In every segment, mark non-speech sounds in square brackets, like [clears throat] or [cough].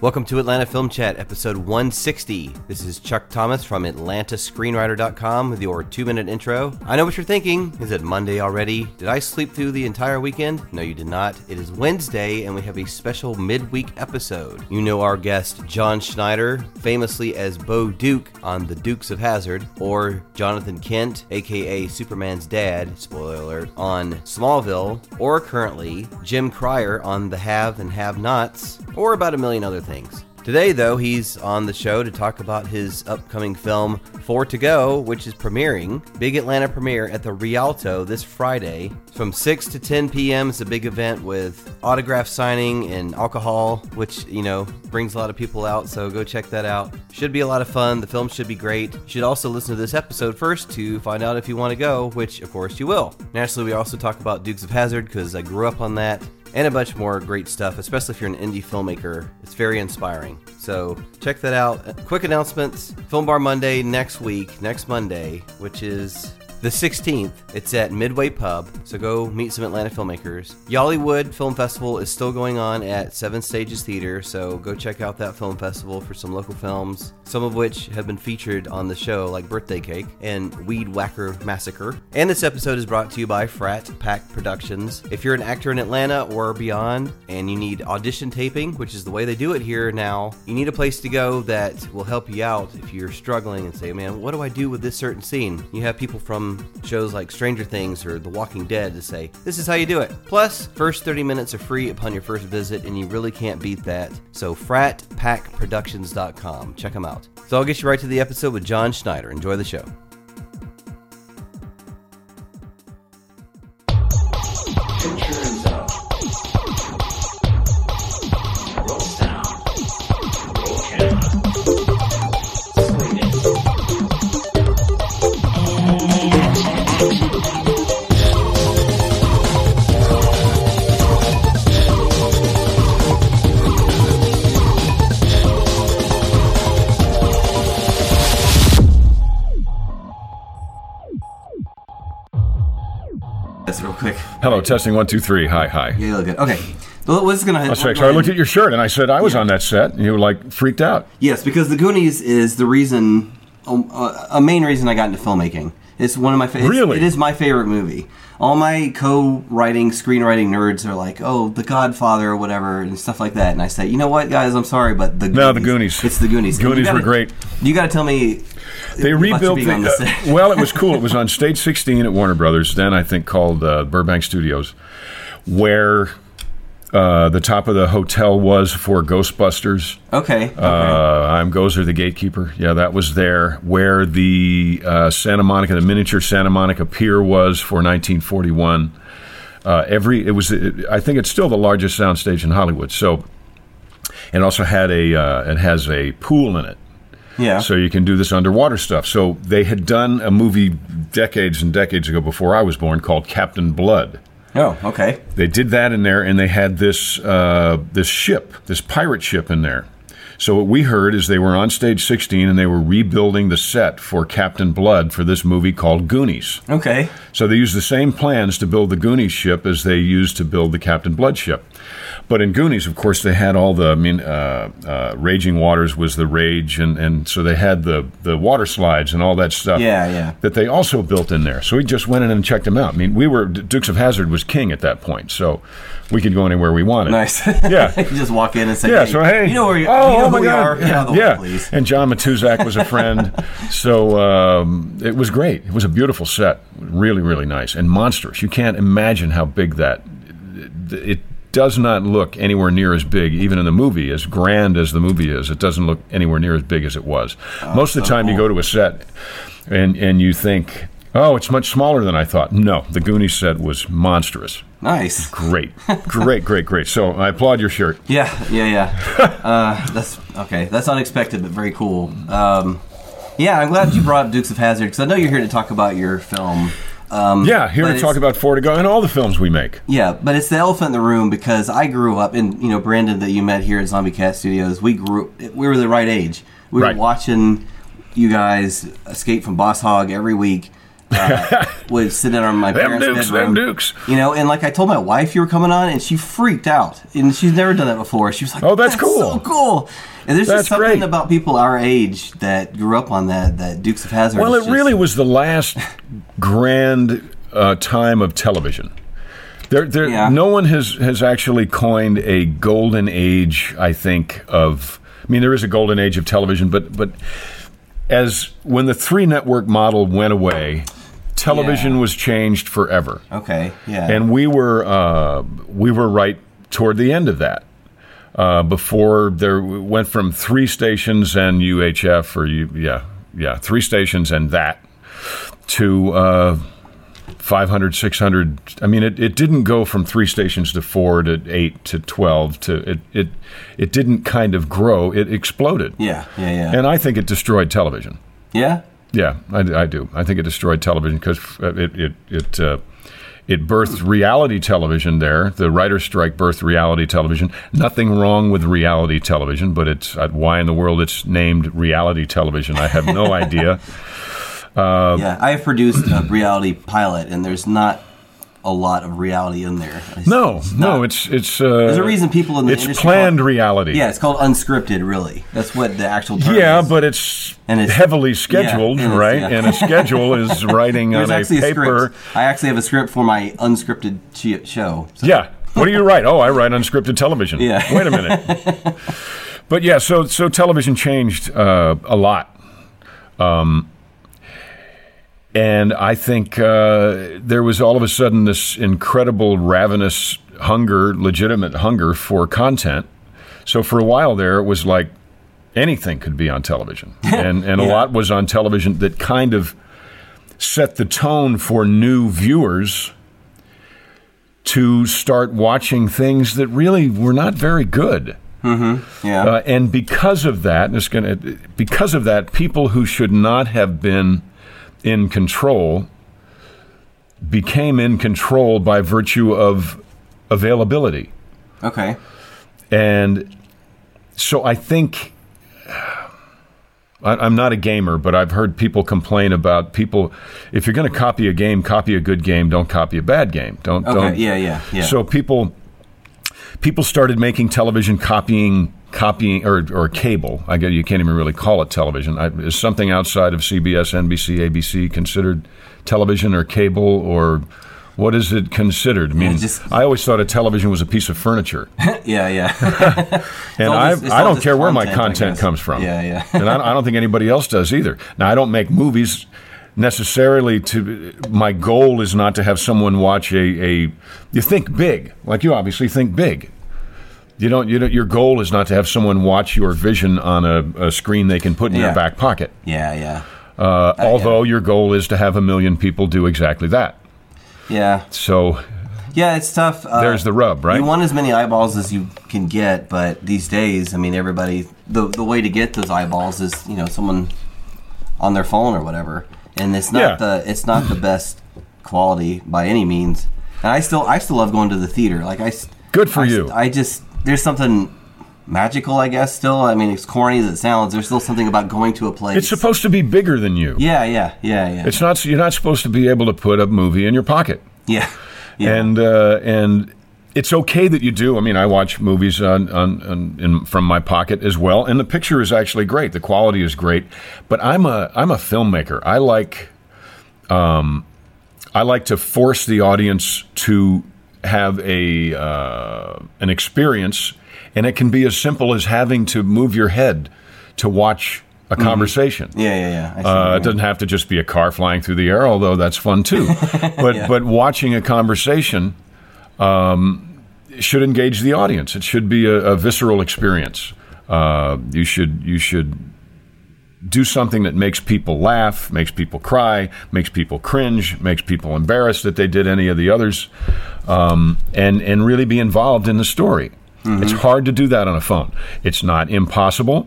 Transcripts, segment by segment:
Welcome to Atlanta Film Chat, episode 160. This is Chuck Thomas from AtlantaScreenwriter.com with your two minute intro. I know what you're thinking. Is it Monday already? Did I sleep through the entire weekend? No, you did not. It is Wednesday, and we have a special midweek episode. You know our guest, John Schneider, famously as Bo Duke on The Dukes of Hazzard, or Jonathan Kent, aka Superman's dad, spoiler alert, on Smallville, or currently Jim Cryer on The Have and Have Nots, or about a million other things things. Today, though, he's on the show to talk about his upcoming film, Four to Go, which is premiering, big Atlanta premiere at the Rialto this Friday. From 6 to 10 p.m. It's a big event with autograph signing and alcohol, which, you know, brings a lot of people out, so go check that out. Should be a lot of fun. The film should be great. You should also listen to this episode first to find out if you want to go, which, of course, you will. Naturally, we also talk about Dukes of Hazzard because I grew up on that and a bunch more great stuff, especially if you're an indie filmmaker. It's very inspiring. So check that out. Quick announcements Film Bar Monday next week, next Monday, which is the 16th, it's at Midway Pub, so go meet some Atlanta filmmakers. Yollywood Film Festival is still going on at Seven Stages Theater, so go check out that film festival for some local films, some of which have been featured on the show, like Birthday Cake and Weed Whacker Massacre. And this episode is brought to you by Frat Pack Productions. If you're an actor in Atlanta or beyond and you need audition taping, which is the way they do it here now, you need a place to go that will help you out if you're struggling and say, man, what do I do with this certain scene? You have people from shows like Stranger Things or The Walking Dead to say, this is how you do it. Plus, first 30 minutes are free upon your first visit, and you really can't beat that. So, fratpackproductions.com. Check them out. So, I'll get you right to the episode with John Schneider. Enjoy the show. Testing one, two, three. Hi, hi. Yeah, you look good. Okay. Well, what's gonna? Let's make sure. I looked at your shirt and I said I was Yeah. on that set. And you were like freaked out. Yes, because The Goonies is the reason, um, uh, a main reason I got into filmmaking. It's one of my favorite. Really? It is my favorite movie. All my co-writing, screenwriting nerds are like, "Oh, The Godfather" or whatever, and stuff like that. And I say, you know what, guys, I'm sorry, but the No, The Goonies. It's The Goonies. Goonies were gotta- great. You got to tell me. They rebuilt the. the uh, well, it was [laughs] cool. It was on Stage 16 at Warner Brothers, then I think called uh, Burbank Studios, where uh, the top of the hotel was for Ghostbusters. Okay. okay. Uh, I'm Gozer, the gatekeeper. Yeah, that was there. Where the uh, Santa Monica, the miniature Santa Monica Pier was for 1941. Uh, every it was, it, I think it's still the largest soundstage in Hollywood. So, it also had a, uh, it has a pool in it. Yeah. So you can do this underwater stuff. So they had done a movie decades and decades ago before I was born called Captain Blood. oh, okay. They did that in there, and they had this uh, this ship, this pirate ship in there. So what we heard is they were on stage 16 and they were rebuilding the set for Captain Blood for this movie called Goonies. Okay. So they used the same plans to build the Goonies ship as they used to build the Captain Blood ship. But in Goonies, of course, they had all the. I mean, uh, uh, Raging Waters was the rage, and, and so they had the the water slides and all that stuff. Yeah, yeah. That they also built in there. So we just went in and checked them out. I mean, we were Dukes of Hazzard was king at that point, so we could go anywhere we wanted. Nice. [laughs] Yeah. you just walk in and say, Yeah, so hey, you know where you, oh, you know oh my God. are. Get out of the yeah, way, please. and John Matuszak was a friend, [laughs] so um, it was great. It was a beautiful set, really, really nice and monstrous. You can't imagine how big that. It does not look anywhere near as big, even in the movie, as grand as the movie is. It doesn't look anywhere near as big as it was. Most of the time, you go to a set, and and you think. Oh, it's much smaller than I thought. No, the Goonies set was monstrous. Nice. Great, [laughs] great, great, great. So I applaud your shirt. Yeah, yeah, yeah. uh, that's okay. That's unexpected, but very cool. Um, yeah, I'm glad you brought up Dukes of Hazzard because I know you're here to talk about your film. Um, Yeah, here to talk about Fortigo and all the films we make. Yeah, but it's the elephant in the room because I grew up, and you know, Brandon that you met here at Zombie Cat Studios. We grew, we were the right age. We Right. were watching you guys escape from Boss Hogg every week. Uh, would sit in on my Them parents' Dukes, bedroom. them Dukes. You know, and like I told my wife you were coming on, and she freaked out, and she's never done that before. She was like, Oh, that's cool. so cool." And there's That's just something great. about people our age that grew up on that that Dukes of Hazzard. Well, it just- really was the last [laughs] grand uh, time of television. There, there, Yeah. no one has has actually coined a golden age. I think of. I mean, there is a golden age of television, but but as when the three network model went away, television Yeah. was changed forever. okay. Yeah, and we were uh, we were right toward the end of that. Uh, before there went from three stations and UHF or U, yeah yeah three stations and that to uh, 500 600 I mean it, it didn't go from three stations to four to eight to 12 to it it it didn't kind of grow. It exploded. Yeah, yeah, yeah, and I think it destroyed television. Yeah. yeah, I, I do. I think it destroyed television because it it it uh, it birthed reality television. There, the writers' strike birthed reality television. Nothing wrong with reality television, but it's uh, why in the world it's named reality television. I have no [laughs] idea. yeah, I have produced a reality pilot, and there's not a lot of reality in there. It's- No, it's no, it's it's. Uh, There's a reason people in the it's industry planned call reality. Yeah, it's called unscripted. Really, that's what the actual Yeah, is. but it's, And it's- heavily scheduled, and right? yeah. And a schedule is [laughs] writing on a a, paper. script. I actually have a script for my unscripted show. So- Yeah. What do you write? [laughs] Oh, I write unscripted television. Yeah. Wait a minute. [laughs] but yeah, so so television changed uh, a lot. Um, and I think uh, there was all of a sudden this incredible ravenous hunger, legitimate hunger for content. So for a while there, it was like anything could be on television, [laughs] and and a lot was on television that kind of set the tone for new viewers to start watching things that really were not very good. Yeah, Uh, and because of that, and it's gonna, because of that, people who should not have been in control became in control by virtue of availability. okay. And so I think I, I'm not a gamer, but I've heard people complain about people. If you're going to copy a game, copy a good game. Don't copy a bad game. Don't. Okay, don't. yeah, yeah, yeah. So people people started making television copying copying or, or cable. I guess you can't even really call it television. I, is something outside of CBS, NBC, ABC considered television or cable or what is it considered? I mean, just- I always thought a television was a piece of furniture. [laughs] Yeah, yeah. [laughs] And I, I don't care where my content, content comes from. Yeah, yeah. and I, I don't think anybody else does either. Now, I don't make movies necessarily to. My goal is not to have someone watch a. a you think big, like you obviously think big. You don't. You don't. Your goal is not to have someone watch your vision on a, a screen they can put in Yeah. their back pocket. yeah, yeah. Uh, although your goal is to have a million people do exactly that. Yeah. So Yeah, it's tough. Uh, There's the rub, right? You want as many eyeballs as you can get, but these days, I mean, everybody the the way to get those eyeballs is you know someone on their phone or whatever, and it's not Yeah. the it's not the best quality by any means. And I still I still love going to the theater. Like I. Good for I you. I just there's something magical, I guess. Still, I mean, as corny as it sounds, there's still something about going to a place. it's supposed to be bigger than you. yeah, yeah, yeah, yeah, It's not. You're not supposed to be able to put a movie in your pocket. yeah, yeah. and uh, and it's okay that you do. I mean, I watch movies on, on, on in, from my pocket as well, and the picture is actually great. The quality is great, but I'm a I'm a filmmaker. I like um, I like to force the audience to have a uh, an experience, and it can be as simple as having to move your head to watch a conversation. Yeah, yeah, yeah. I see Uh, it doesn't have to just be a car flying through the air, although that's fun too. [laughs] But but watching a conversation um, should engage the audience. It should be a, a visceral experience. Uh, you should you should do something that makes people laugh, makes people cry, makes people cringe, makes people embarrassed that they did any of the others, um, and and really be involved in the story. It's hard to do that on a phone. It's not impossible.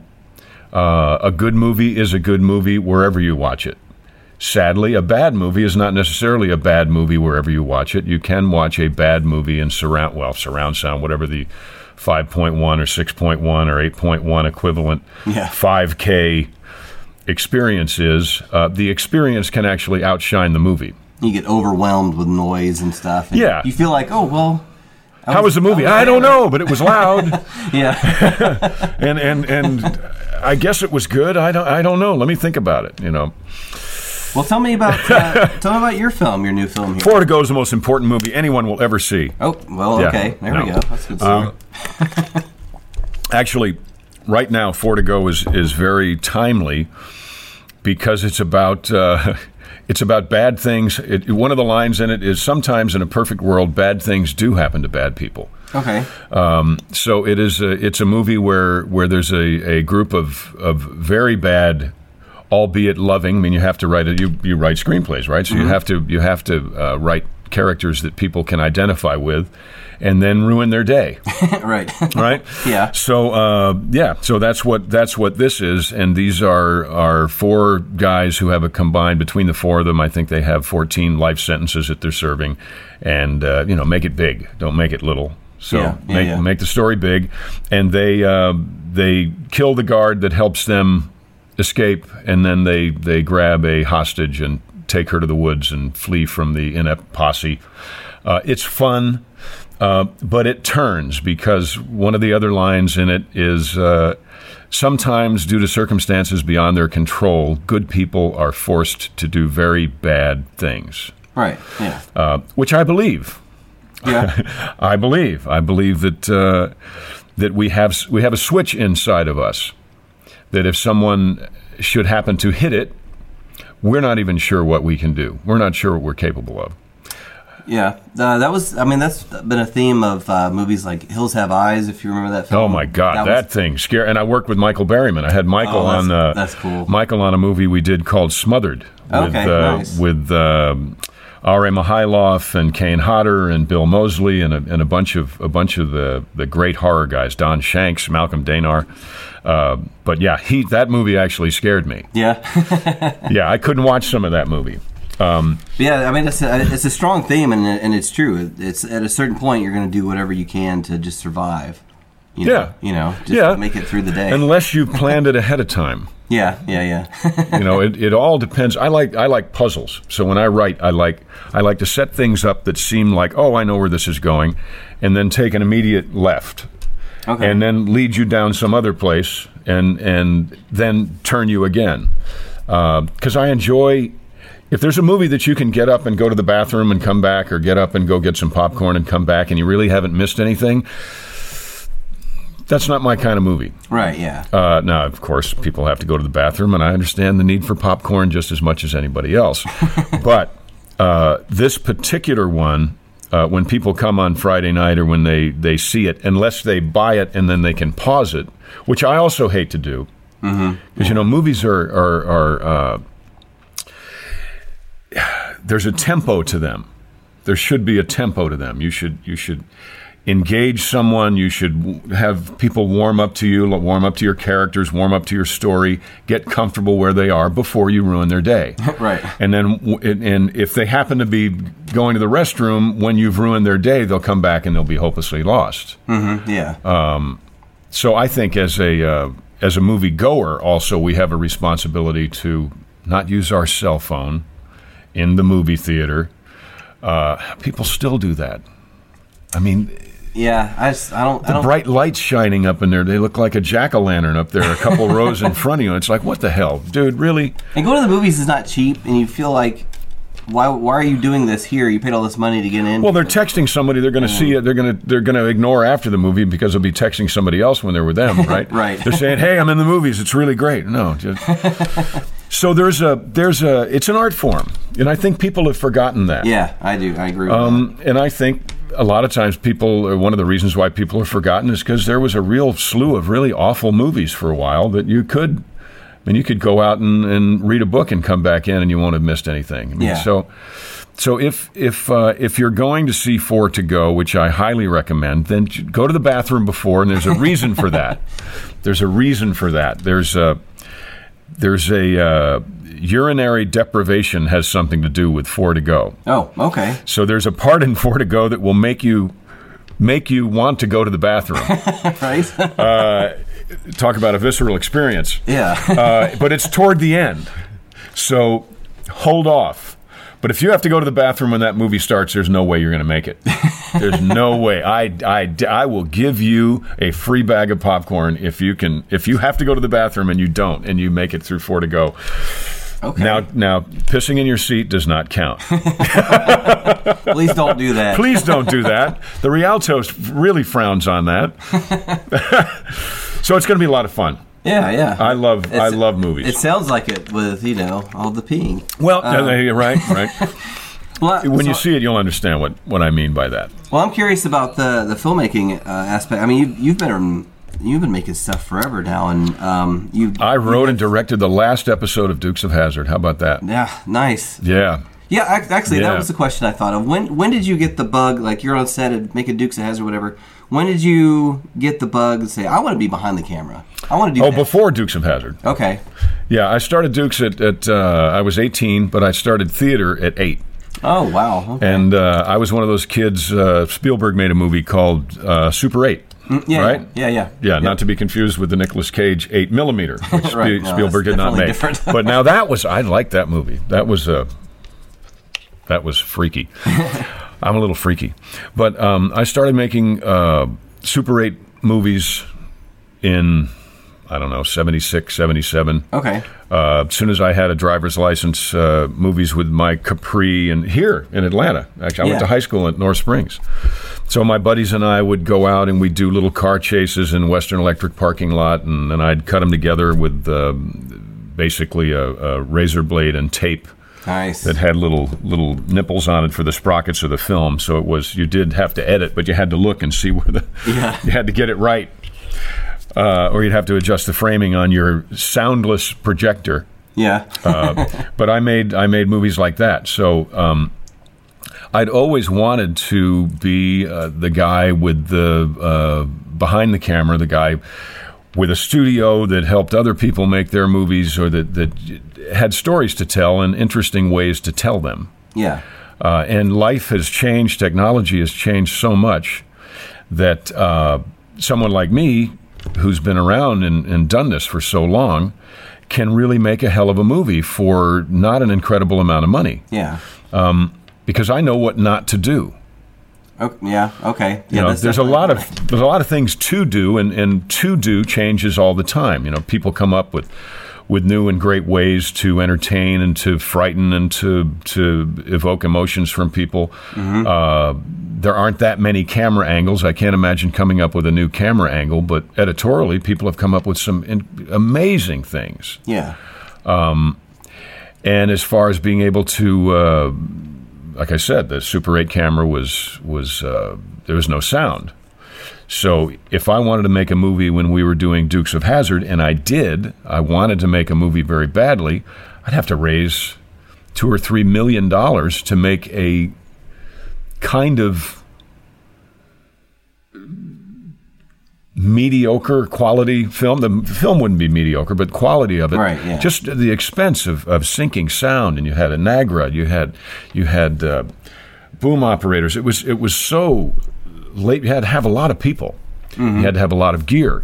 Uh, a good movie is a good movie wherever you watch it. Sadly, a bad movie is not necessarily a bad movie wherever you watch it. You can watch a bad movie in surround, well, surround sound, whatever the 5.1 or 6.1 or 8.1 equivalent Yeah. 5K experience is. Uh, the experience can actually outshine the movie. You get overwhelmed with noise and stuff. and Yeah. You feel like, oh well. I How was the movie? I don't know, but it was loud, [laughs] Yeah. [laughs] and and and I guess it was good. I don't I don't know. Let me think about it. You know. well, tell me about uh, [laughs] tell me about your film, your new film here. Four to Go is the most important movie anyone will ever see. Oh well, Yeah. okay. There we go. That's good. Um. Actually, right now, Four to Go is is very timely because it's about uh, it's about bad things. It, one of the lines in it is sometimes in a perfect world, bad things do happen to bad people. okay. Um, so it is. A, it's a movie where where there's a, a group of of very bad, albeit loving. I mean, you have to write it. You you write screenplays, right? So you have to you have to uh, write characters that people can identify with, and then ruin their day, [laughs] right. right? Yeah. So uh, yeah, so that's what that's what this is, and these are are four guys who have a combined between the four of them. I think they have 14 life sentences that they're serving, and uh, you know, make it big. Don't make it little. So Yeah, yeah, make yeah. make the story big, and they uh, they kill the guard that helps them escape, and then they they grab a hostage and take her to the woods and flee from the inept posse. Uh, it's fun, uh, but it turns because one of the other lines in it is. Uh, Sometimes, due to circumstances beyond their control, good people are forced to do very bad things, Right. Yeah. uh, which I believe. Yeah. [laughs] I believe. I believe that uh, that we have we have a switch inside of us that if someone should happen to hit it, we're not even sure what we can do. We're not sure what we're capable of. Yeah, uh, that was. I mean, that's been a theme of uh, movies like Hills Have Eyes. If you remember that film. Oh my God, that, was- thing scare! And I worked with Michael Berryman. I had Michael Oh, that's- on. Uh, that's cool. Michael on a movie we did called Smothered. Okay, with, uh, nice. With um R.A. Mihailoff and Kane Hodder and Bill Moseley and a, and a bunch of a bunch of the, the great horror guys, Don Shanks, Malcolm Danare. Uh, but yeah, he that movie actually scared me. Yeah, [laughs] Yeah, I couldn't watch some of that movie. Um, yeah. I mean, it's a, it's a strong theme, and and it's true. It's at a certain point you're going to do whatever you can to just survive. You know, Yeah. you know, just Yeah. make it through the day. Unless you've planned it ahead of time. [laughs] yeah, yeah, yeah. [laughs] you know it, it all depends i like i like puzzles so when i write i like i like to set things up that seem like oh i know where this is going and then take an immediate left okay. and then lead you down some other place and and then turn you again uh, because i enjoy if there's a movie that you can get up and go to the bathroom and come back or get up and go get some popcorn and come back and you really haven't missed anything that's not my kind of movie right. Yeah. uh, now, of course, people have to go to the bathroom, and I understand the need for popcorn just as much as anybody else. [laughs] but uh, this particular one, uh, when people come on Friday night or when they, they see it, unless they buy it and then they can pause it, which I also hate to do, because you know movies are are, are uh, there's a tempo to them. There should be a tempo to them. You should you should engage someone. You should have people warm up to you, warm up to your characters, warm up to your story, get comfortable where they are before you ruin their day. [laughs] Right. And then, and- and if they happen to be going to the restroom when you've ruined their day, they'll come back and they'll be hopelessly lost. Yeah. Uh, So I think as a uh, as a movie goer, also we have a responsibility to not use our cell phone in the movie theater. Uh, people still do that. I mean, Yeah, I just I don't. I The don't bright lights shining up in there. They look like a jack o' lantern up there, a couple [laughs] rows in front of you. It's like, what the hell, dude? Really? and going to the movies is not cheap, and you feel like, why why are you doing this here? You paid all this money to get in. Well, they're texting somebody. They're going to see it. They're going to they're going to ignore after the movie because they'll be texting somebody else when they're with them, [laughs] right? Right. They're saying, "Hey, I'm in the movies. It's really great." No. Just, [laughs] so there's a there's a it's an art form, and I think people have forgotten that. yeah, I do. I agree. With Um, and I think a lot of times people, uh, one of the reasons why people are forgotten is because there was a real slew of really awful movies for a while that you could, I mean, you could go out and, and read a book and come back in and you won't have missed anything. I mean, Yeah. So, so if if uh, if you're going to see Four to Go, which I highly recommend, then go to the bathroom before, and there's a reason for that. [laughs] There's a reason for that. There's a there's a uh, urinary deprivation has something to do with Four to Go. Oh, okay. So there's a part in Four to Go that will make you make you want to go to the bathroom. [laughs] Right. uh, Talk about a visceral experience. yeah. Uh, but it's toward the end, so hold off. But if you have to go to the bathroom when that movie starts, there's no way you're going to make it. [laughs] There's no way. I, I, I will give you a free bag of popcorn if you can. If you have to go to the bathroom and you don't, and you make it through four to go. Okay. Now, now, pissing in your seat does not count. [laughs] please don't do that. Please don't do that. The Rialto really frowns on that. [laughs] so it's going to be a lot of fun. Yeah, yeah. I love I love movies. It sounds like it with you know all the peeing. well, uh, right, right. [laughs] Well, when you see it, you'll understand what, what I mean by that. well, I'm curious about the the filmmaking uh, aspect. I mean, you, you've been you've been making stuff forever now, and um, you. I wrote and directed the last episode of Dukes of Hazzard. How about that? Yeah, nice. Yeah. Yeah, actually, Yeah. that was the question I thought of. When when did you get the bug? Like you're on set and making Dukes of Hazzard, or whatever. When did you get the bug and say, "I want to be behind the camera. I want to do"? Oh, that. before Dukes of Hazzard. Okay. Yeah, I started Dukes at, at uh, I was 18, but I started theater at 8. Oh wow. Okay. And uh, I was one of those kids. Uh, Spielberg made a movie called uh, Super 8. yeah, right? Yeah, yeah. Yeah, not to be confused with the Nicolas Cage eight millimeter, [laughs] which Sp- Right, no, Spielberg did not make. but now that was I liked that movie. That was uh, that was freaky. [laughs] I'm a little freaky, but um, I started making uh, Super Eight movies in I don't know 76, 77. Okay. Uh, as soon as I had a driver's license, uh, movies with my Capri and here in Atlanta. Actually, I went to high school at North Springs. So my buddies and I would go out and we'd do little car chases in Western Electric parking lot, and then I'd cut them together with uh, basically a, a razor blade and tape Nice. that had little little nipples on it for the sprockets of the film. So it was you did have to edit, but you had to look and see where the Yeah. [laughs] you had to get it right, uh, or you'd have to adjust the framing on your soundless projector. yeah. Uh, but I made I made movies like that. So um, I'd always wanted to be uh, the guy with the uh, behind the camera, the guy with a studio that helped other people make their movies, or that that had stories to tell and interesting ways to tell them. yeah. Uh, and life has changed, technology has changed so much that uh, someone like me, who's been around and, and done this for so long, can really make a hell of a movie for not an incredible amount of money Yeah. because I know what not to do. Okay, yeah. Okay. You Yeah. know, there's a lot of there's a lot of things to do, and, and to do changes all the time. You know, people come up with with new and great ways to entertain and to frighten and to to evoke emotions from people. Mm-hmm. Uh, there aren't that many camera angles. I can't imagine coming up with a new camera angle, but editorially, people have come up with some in, amazing things. Yeah. And as far as being able to, uh, like I said, the Super 8 camera was was uh, there was no sound. So if I wanted to make a movie when we were doing Dukes of Hazzard, and I did, I wanted to make a movie very badly, I'd have to raise two or three million dollars to make a kind of mediocre quality film. The film wouldn't be mediocre, but quality of it. Right, yeah. Just the expense of, of syncing sound, and you had a Nagra, you had you had uh, boom operators. It was it was so late. You had to have a lot of people. Mm-hmm. You had to have a lot of gear.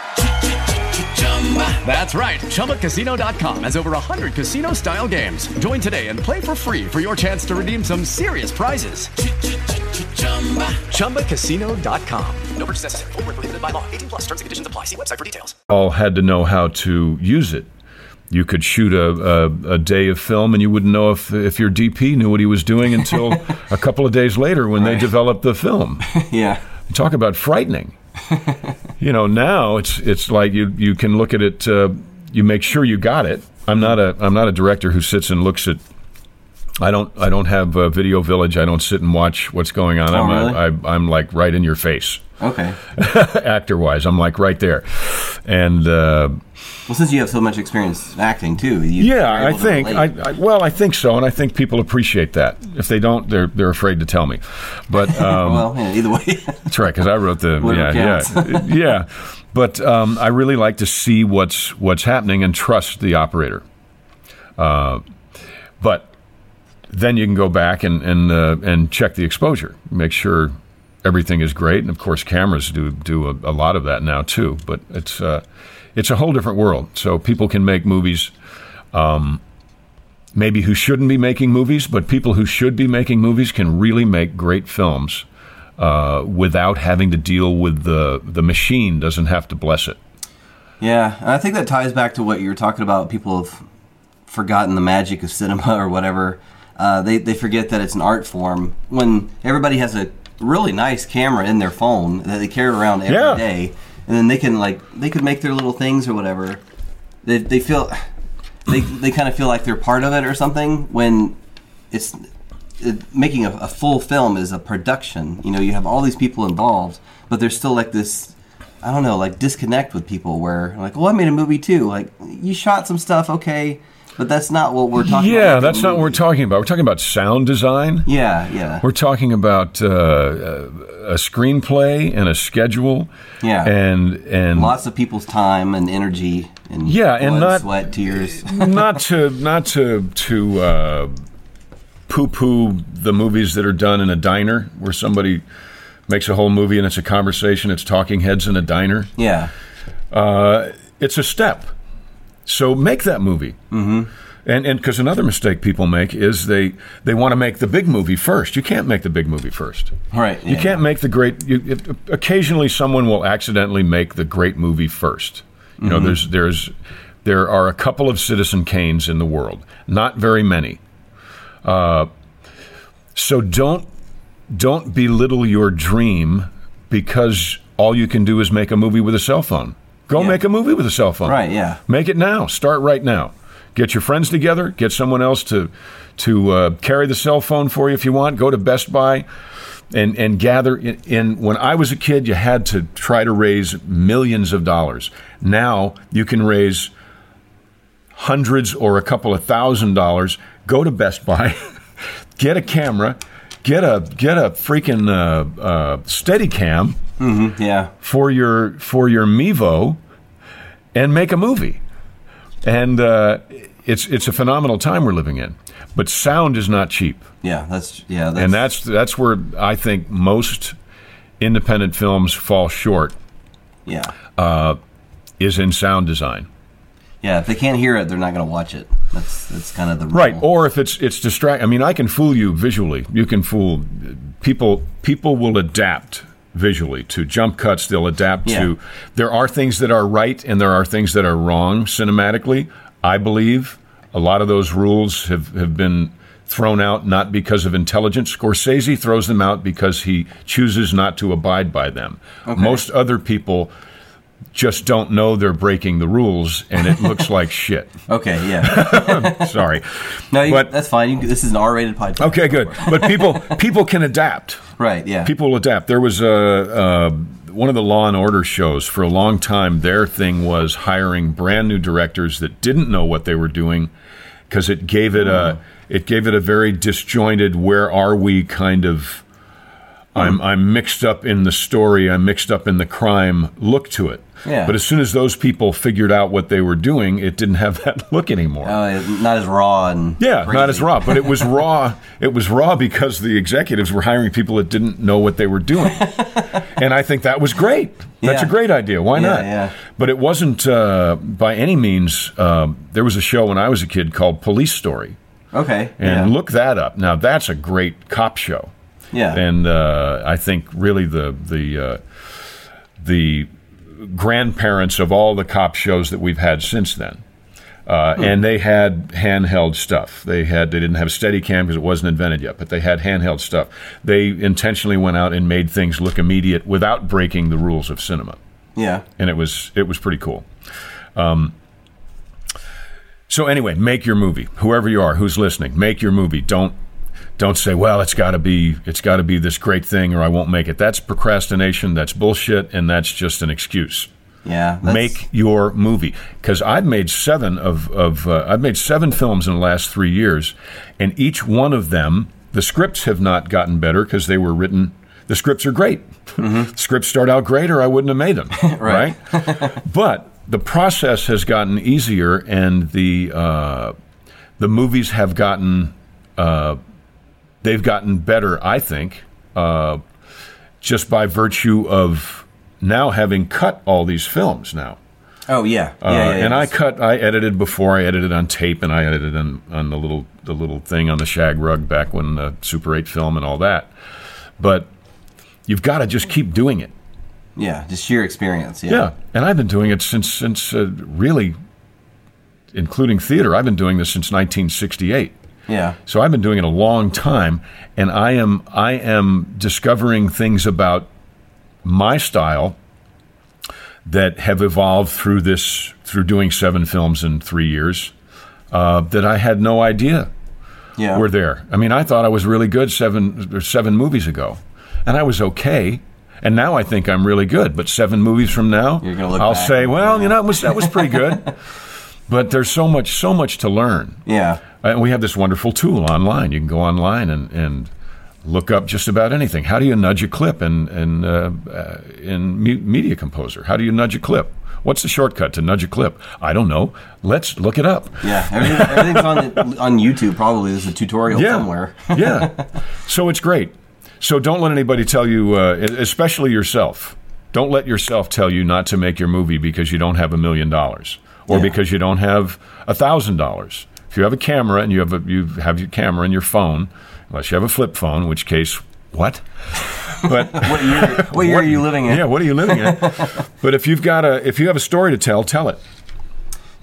That's right. ChumbaCasino.com has over 100 casino style games. Join today and play for free for your chance to redeem some serious prizes. ChumbaCasino.com. No purchase necessary. Void were prohibited by law. 18 plus terms and conditions apply. See website for details. all had to know how to use it. You could shoot a, a, a day of film, and you wouldn't know if if your DP knew what he was doing until [laughs] a couple of days later when they developed the film. [laughs] Yeah. Talk about frightening. [laughs] you know, now it's it's like you you can look at it. Uh, you make sure you got it. I'm not a I'm not a director who sits and looks at. I don't I don't have a video village. I don't sit and watch what's going on. I'm really? I, I'm like right in your face, Okay. [laughs] actor wise. I'm like right there, and. Uh, Well, since you have so much experience acting too, you Yeah, I think. I. I, well, I think so, and I think people appreciate that. If they don't, they're they're afraid to tell me. But [laughs] um, well, yeah, either way. that's right, because I wrote the yeah yeah [laughs] yeah. But um, I really like to see what's what's happening and trust the operator. Uh, but then you can go back and and uh, and check the exposure, make sure everything is great, and of course cameras do do a, a lot of that now too. But it's uh, it's a whole different world. So people can make movies. Um, maybe who shouldn't be making movies, but people who should be making movies can really make great films uh, without having to deal with the the machine. Doesn't have to bless it. Yeah, and I think that ties back to what you were talking about. People have forgotten the magic of cinema or whatever. Uh, they they forget that it's an art form. When everybody has a really nice camera in their phone that they carry around every day, Yeah. and then they can like they could make their little things or whatever. They they feel they they kind of feel like they're part of it or something. When it's it, making a, a full film is a production. You know, you have all these people involved, but there's still like this. I don't know, like disconnect with people where like, well, I made a movie too. Like, you shot some stuff, okay, but that's not what we're talking about. Yeah, making that's not what we're talking about. We're talking about sound design. Yeah, yeah, We're talking about uh, a screenplay and a schedule. Yeah. and and lots of people's time and energy and Yeah, and not- sweat, tears. [laughs] not to not to to uh, poo poo the movies that are done in a diner where somebody makes a whole movie and it's a conversation. It's talking heads in a diner. yeah, Uh, it's a step. So make that movie. Mm-hmm. And and because another mistake people make is they they want to make the big movie first. You can't make the big movie first. right. You yeah. can't make the great. You, it, occasionally, someone will accidentally make the great movie first. You know, there's there's there are a couple of Citizen Kanes in the world, not very many. Uh, so don't don't belittle your dream because all you can do is make a movie with a cell phone. Go Yeah. make a movie with a cell phone. Right, yeah. Make it now. Start right now. Get your friends together. Get someone else to to uh, carry the cell phone for you if you want. Go to Best Buy and and gather. In, in when I was a kid, you had to try to raise millions of dollars. Now you can raise hundreds or a couple of thousand dollars. Go to Best Buy, [laughs] get a camera, get a get a freaking uh, uh, Steadicam Yeah, for your for your Mevo and make a movie. And uh, it's it's a phenomenal time we're living in. But sound is not cheap, yeah. That's yeah. That's, and that's that's where I think most independent films fall short yeah, is in sound design. yeah. If they can't hear it, they're not going to watch it. That's that's kind of the Right, rule. or if it's it's distract. I mean, I can fool you visually. You can fool people. People will adapt visually to jump cuts. They'll adapt Yeah. to. There are things that are right and there are things that are wrong cinematically. I believe a lot of those rules have have been thrown out not because of intelligence. Scorsese throws them out because he chooses not to abide by them. Most other people just don't know they're breaking the rules, and it looks [laughs] like shit. Okay, yeah. [laughs] Sorry, No, you, But- that's fine. You, this is an R-rated podcast. okay, good. But people people can adapt. Right. Yeah. People will adapt. There was a, uh one of the Law and Order shows for a long time. Their thing was hiring brand new directors that didn't know what they were doing because it gave it a it gave it a very disjointed. Where are we? Kind of. I'm I'm mixed up in the story. I'm mixed up in the crime. Look to it. Yeah. But as soon as those people figured out what they were doing, it didn't have [laughs] that look anymore. Uh, not as raw and Yeah, crazy. not as raw, but it was raw. [laughs] It was raw because the executives were hiring people that didn't know what they were doing, [laughs] and I think that was great. That's Yeah. a great idea. Why Yeah, not? yeah. But it wasn't uh, by any means. Um, there was a show when I was a kid called Police Story, Okay. and yeah. look that up. Now that's a great cop show, Yeah. and uh, I think really the the uh, the grandparents of all the cop shows that we've had since then. Uh, And they had handheld stuff. They had they didn't have Steadicam because it wasn't invented yet, but they had handheld stuff. They intentionally went out and made things look immediate without breaking the rules of cinema, yeah. and it was it was pretty cool. Um, so anyway, make your movie. Whoever you are, who's listening, make your movie. Don't don't say, "Well, it's got to be it's got to be this great thing, or I won't make it." That's procrastination. That's bullshit, and that's just an excuse. Yeah. that's- Make your movie because I've made seven of of uh, I've made seven films in the last three years, and each one of them, the scripts have not gotten better because they were written. The scripts are great. scripts start out great, or I wouldn't have made them. [laughs] right. but the process has gotten easier, and the uh, the movies have gotten uh, they've gotten better. I think uh, just by virtue of now having cut all these films now. Oh yeah. Yeah. Uh, yeah, yeah. and I cut, I edited before. I edited on tape, and I edited on, on the little the little thing on the shag rug back when the Super 8 film and all that. But you've got to just keep doing it. Yeah. Just sheer experience. Yeah. Yeah, and I've been doing it since since uh, really, including theater. I've been doing this since 1968. Yeah. So I've been doing it a long time, and I am I am discovering things about my style that have evolved through this through doing seven films in three years uh, that I had no idea Yeah. were there. I mean, I thought I was really good seven or seven movies ago, and I was okay. And now I think I'm really good. But seven movies from now, You're gonna look I'll say, well, you know, it was, that was pretty good. [laughs] but there's so much, so much to learn. Yeah. And we have this wonderful tool online. You can go online and, and look up just about anything. How do you nudge a clip in in uh, uh, in Media Composer? How do you nudge a clip? What's the shortcut to nudge a clip? I don't know. Let's look it up. Yeah. Everything, everything's on on YouTube. Probably there's a tutorial somewhere. [laughs] yeah. So it's great. So don't let anybody tell you, uh, especially yourself. Don't let yourself tell you not to make your movie because you don't have a million dollars or Yeah. because you don't have a thousand dollars. If you have a camera and you have a, you have your camera in your phone, unless you have a flip phone, in which case, what? [laughs] But What year? What year are you living in? yeah, what are you living in? [laughs] but if you've got a if you have a story to tell, tell it.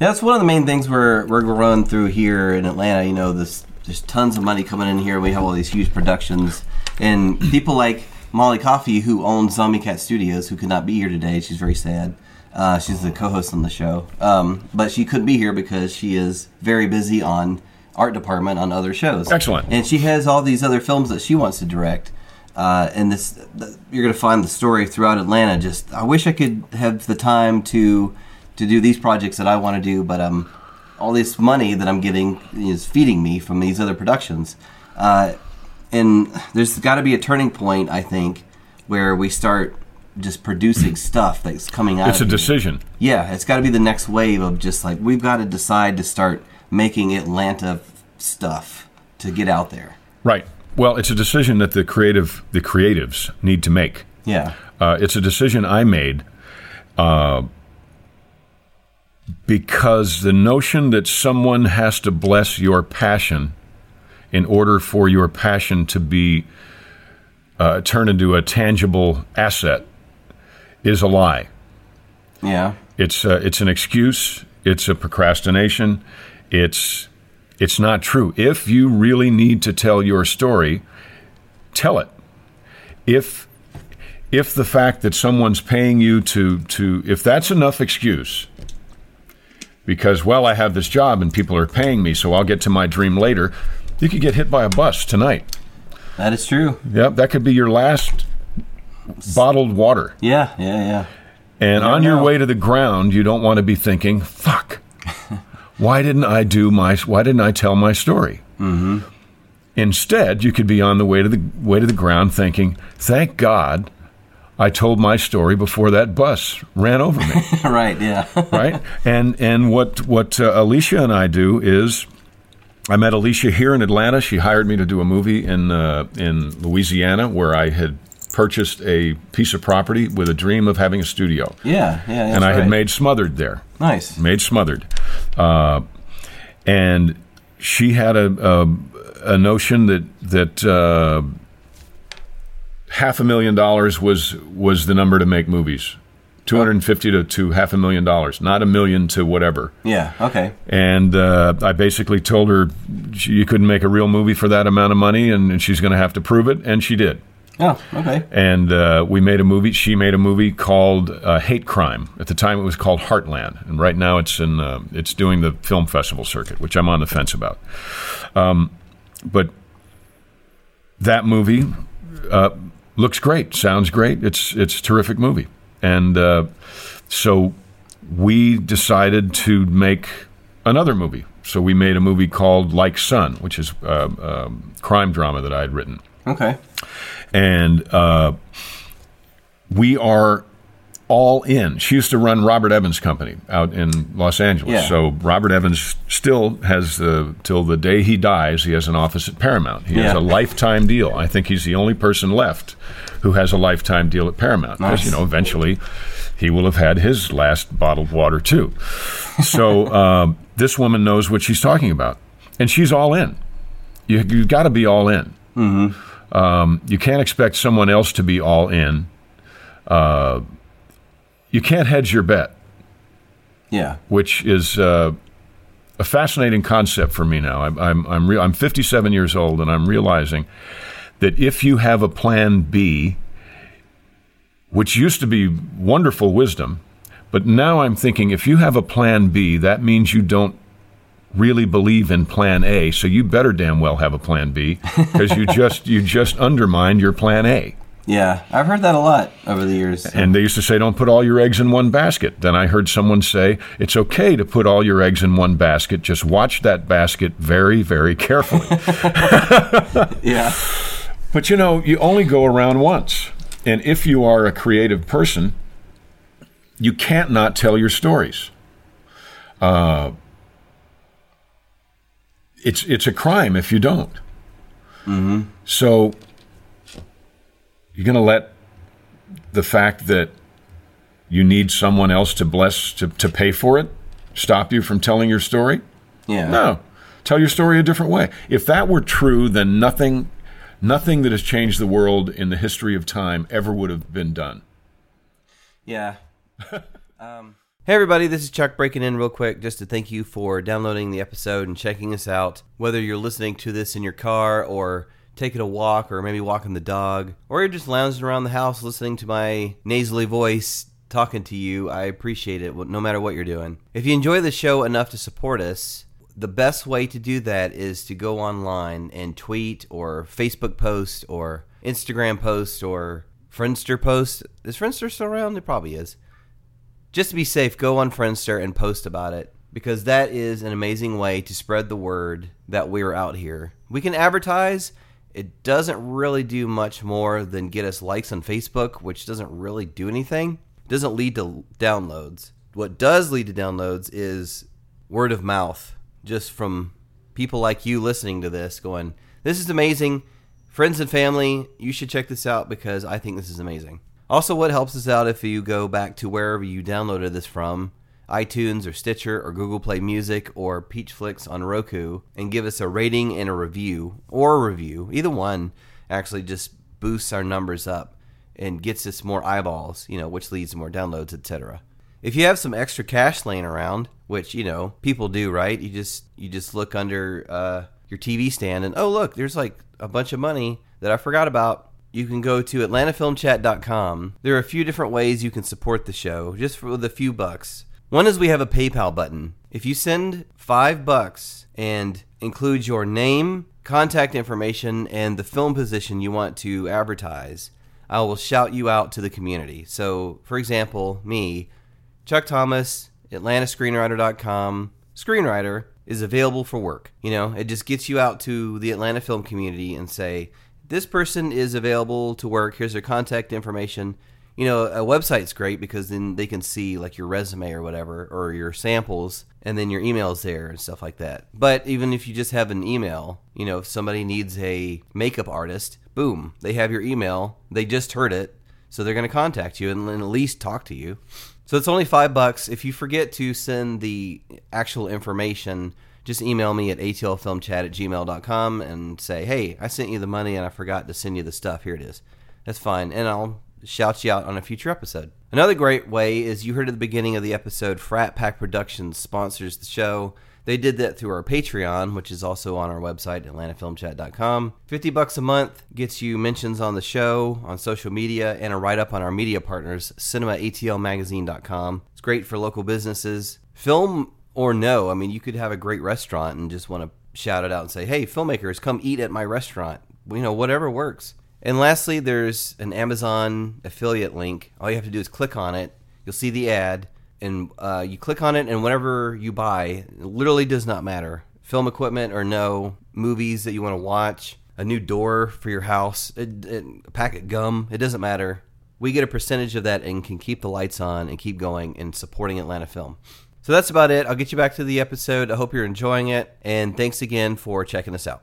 Yeah, that's one of the main things we're we're running through here in Atlanta. You know, this there's tons of money coming in here. We have all these huge productions, and people like Molly Coffee, who owns Zombie Cat Studios, who could not be here today. She's very sad. Uh, she's the co-host on the show, um, but she couldn't be here because she is very busy on art department on other shows. Excellent. And she has all these other films that she wants to direct. Uh, and this, th- you're going to find the story throughout Atlanta. Just, I wish I could have the time to to do these projects that I want to do, but um, all this money that I'm getting is feeding me from these other productions. Uh, and there's got to be a turning point, I think, where we start just producing [clears throat] stuff that's coming out. It's a here. decision. Yeah, it's got to be the next wave of just like we've got to decide to start making Atlanta stuff to get out there. Right. Well, it's a decision that the creative the creatives need to make. Yeah. Uh, it's a decision I made uh, because the notion that someone has to bless your passion in order for your passion to be uh, turned into a tangible asset is a lie. Yeah. It's uh, it's an excuse. It's a procrastination. It's it's not true. If you really need to tell your story, tell it. If if the fact that someone's paying you to to if that's enough excuse because well I have this job and people are paying me so I'll get to my dream later you could get hit by a bus tonight That is true. yep that could be your last bottled water Yeah, yeah, yeah. and on your way to the ground you don't want to be thinking fuck [laughs] why didn't I do my why didn't I tell my story mm-hmm. instead you could be on the way to the way to the ground thinking thank God I told my story before that bus ran over me [laughs] right, yeah. [laughs] right? And and what what uh, Alicia and I do is, I met Alicia here in Atlanta. She hired me to do a movie in uh, in Louisiana where I had purchased a piece of property with a dream of having a studio, yeah, yeah. and I had made Smothered there. nice. Made Smothered, uh, and she had a a, a notion that that. Uh, Half a million dollars was was the number to make movies, two hundred and fifty to, to half a million dollars, not a million to whatever. Yeah, okay. And uh, I basically told her she, you couldn't make a real movie for that amount of money, and, and she's going to have to prove it, and she did. Oh, okay. And uh, we made a movie. She made a movie called uh, Hate Crime. At the time, it was called Heartland, and right now it's in uh, it's doing the film festival circuit, which I'm on the fence about. Um, but that movie uh, looks great, sounds great. It's it's a terrific movie, and uh, so we decided to make another movie. So we made a movie called Like Sun, which is a uh, um, crime drama that I had written Okay. and uh, we are all in. She used to run Robert Evans' company out in Los Angeles. Yeah. So Robert Evans still has the till the day he dies. He has an office at Paramount. He has a lifetime deal. I think he's the only person left who has a lifetime deal at Paramount because Nice. you know eventually he will have had his last bottle of water too. So [laughs] um, this woman knows what she's talking about, and she's all in. You, you've got to be all in. Um, you can't expect someone else to be all in. Uh, you can't hedge your bet, Yeah. which is uh, a fascinating concept for me now. I'm I'm I'm, re- I'm 57 years old, and I'm realizing that if you have a plan B, which used to be wonderful wisdom, but now I'm thinking if you have a plan B, that means you don't really believe in plan A, so you better damn well have a plan B because you [laughs] just you just undermined your plan A. Yeah. I've heard that a lot over the years. And they used to say, don't put all your eggs in one basket. Then I heard someone say, it's okay to put all your eggs in one basket. Just watch that basket very, very carefully. [laughs] [laughs] yeah. but you know, you only go around once. And if you are a creative person, you can't not tell your stories. Uh, it's, it's a crime if you don't. Mm-hmm. So you're going to let the fact that you need someone else to bless to, to pay for it stop you from telling your story? Yeah. No. Tell your story a different way. If that were true, then nothing nothing that has changed the world in the history of time ever would have been done. Yeah. [laughs] Um, Hey everybody, this is Chuck breaking in real quick just to thank you for downloading the episode and checking us out. Whether you're listening to this in your car or taking a walk or maybe walking the dog or you're just lounging around the house listening to my nasally voice talking to you, I appreciate it no matter what you're doing. If you enjoy the show enough to support us, the best way to do that is to go online and tweet or Facebook post or Instagram post or Friendster post. Is Friendster still around? It probably is just to be safe, go on Friendster and post about it because that is an amazing way to spread the word that we're out here. We can advertise. It doesn't really do much more than get us likes on Facebook, which doesn't really do anything. It doesn't lead to downloads. What does lead to downloads is word of mouth, just from people like you listening to this going, This is amazing. Friends and family, you should check this out because I think this is amazing. Also, what helps us out if you go back to wherever you downloaded this from, iTunes or Stitcher or Google Play Music or Peachflix on Roku, and give us a rating and a review or a review. Either one actually just boosts our numbers up and gets us more eyeballs, you know, which leads to more downloads, etc. If you have some extra cash laying around, which you know people do, right? You just you just look under uh, your TV stand and oh look, there's like a bunch of money that I forgot about. You can go to atlantafilmchat.com. There are a few different ways you can support the show, just for with a few bucks. One is we have a PayPal button. If you send five bucks and include your name, contact information, and the film position you want to advertise, I will shout you out to the community. So, for example, me, Chuck Thomas, AtlantaScreenwriter.com, screenwriter is available for work. You know, it just gets you out to the Atlanta film community and say, this person is available to work. Here's their contact information. You know, a website's great because then they can see like your resume or whatever, or your samples, and then your email's there and stuff like that. But even if you just have an email, you know, if somebody needs a makeup artist, boom, they have your email. They just heard it, so they're going to contact you and, at least talk to you. So it's only five bucks. If you forget to send the actual information, just email me at atlfilmchat at gmail.com and say, hey, I sent you the money and I forgot to send you the stuff. Here it is. That's fine. And I'll shout you out on a future episode. Another great way is you heard at the beginning of the episode, Frat Pack Productions sponsors the show. They did that through our Patreon, which is also on our website, atlantafilmchat.com. 50 bucks a month gets you mentions on the show, on social media, and a write-up on our media partners, cinemaatlmagazine.com. It's great for local businesses. Film or no, I mean, you could have a great restaurant and just want to shout it out and say, hey, filmmakers, come eat at my restaurant. You know, whatever works. And lastly, there's an Amazon affiliate link. All you have to do is click on it. You'll see the ad, and uh, you click on it, and whatever you buy, it literally does not matter. Film equipment or no, movies that you want to watch, a new door for your house, a, a packet gum, it doesn't matter. We get a percentage of that and can keep the lights on and keep going and supporting Atlanta film. So that's about it. I'll get you back to the episode. I hope you're enjoying it, and thanks again for checking us out.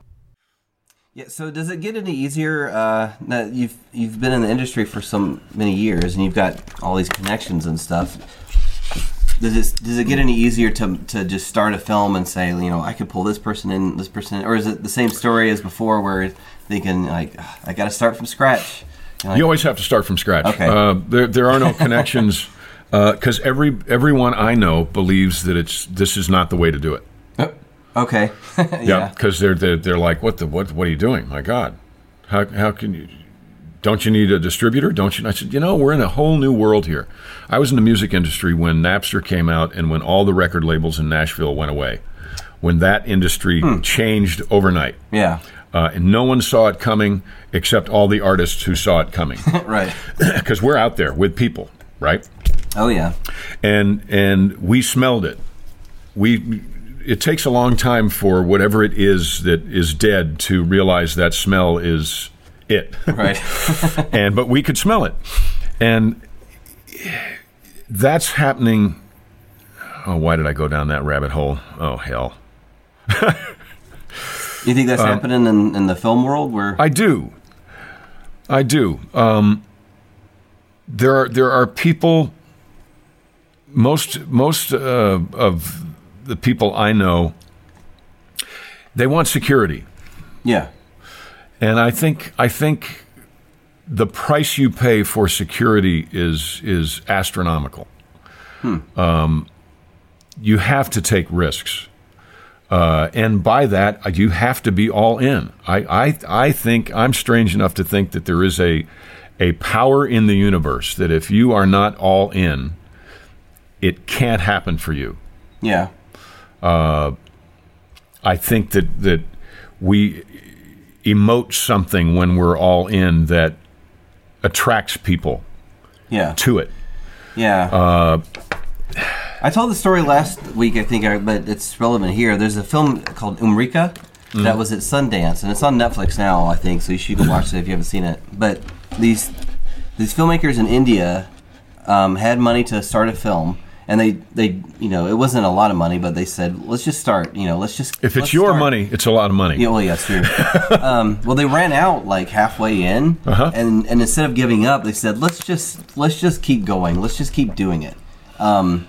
Yeah. So does it get any easier? Uh, that you've you've been in the industry for so many years, and you've got all these connections and stuff. Does it does it get any easier to to just start a film and say, you know, I could pull this person in, this person, in, or is it the same story as before, where thinking like I got to start from scratch? You, you always have to start from scratch. Okay. Uh, there there are no connections [laughs] because uh, every everyone I know believes that it's this is not the way to do it. Okay. [laughs] yeah, because they're, they're they're like, what the what what are you doing? My God, how how can you? Don't you need a distributor? Don't you? I said, you know, we're in a whole new world here. I was in the music industry when Napster came out and when all the record labels in Nashville went away. When that industry hmm. changed overnight. Yeah. Uh, and no one saw it coming except all the artists who saw it coming. [laughs] right. [laughs] Because we're out there with people, right? Oh yeah. And and we smelled it. We it takes a long time for whatever it is that is dead to realize that smell is it. Right. [laughs] and but we could smell it. And that's happening Oh, why did I go down that rabbit hole? Oh hell. you think that's um, happening in, in the film world where I do. I do. Um, there are there are people most most uh, of the people I know, they want security. Yeah. And I think I think the price you pay for security is is astronomical. Hmm. Um, you have to take risks. Uh, and by that, you have to be all in. I, I, I think I'm strange enough to think that there is a, a power in the universe that if you are not all in, it can't happen for you. Yeah. Uh, I think that that we emote something when we're all in that attracts people. Yeah. To it. Yeah. Uh, I told the story last week, I think, but it's relevant here. There's a film called Umrika mm. that was at Sundance, and it's on Netflix now, I think. So you should go [laughs] watch it if you haven't seen it. But these these filmmakers in India um, had money to start a film, and they they you know it wasn't a lot of money, but they said let's just start. You know, let's just if it's your start. money, it's a lot of money. Yeah, well, yeah, true. [laughs] um, well, they ran out like halfway in, uh-huh. and and instead of giving up, they said let's just let's just keep going. Let's just keep doing it. Um,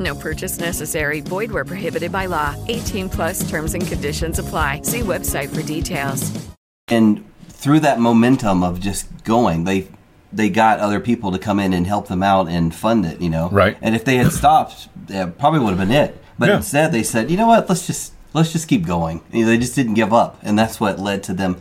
No purchase necessary. Void where prohibited by law. 18 plus terms and conditions apply. See website for details. and through that momentum of just going, they they got other people to come in and help them out and fund it. You know, Right. And if they had stopped, that probably would have been it. But Yeah. instead, they said, you know what? Let's just let's just keep going. You know, they just didn't give up, and that's what led to them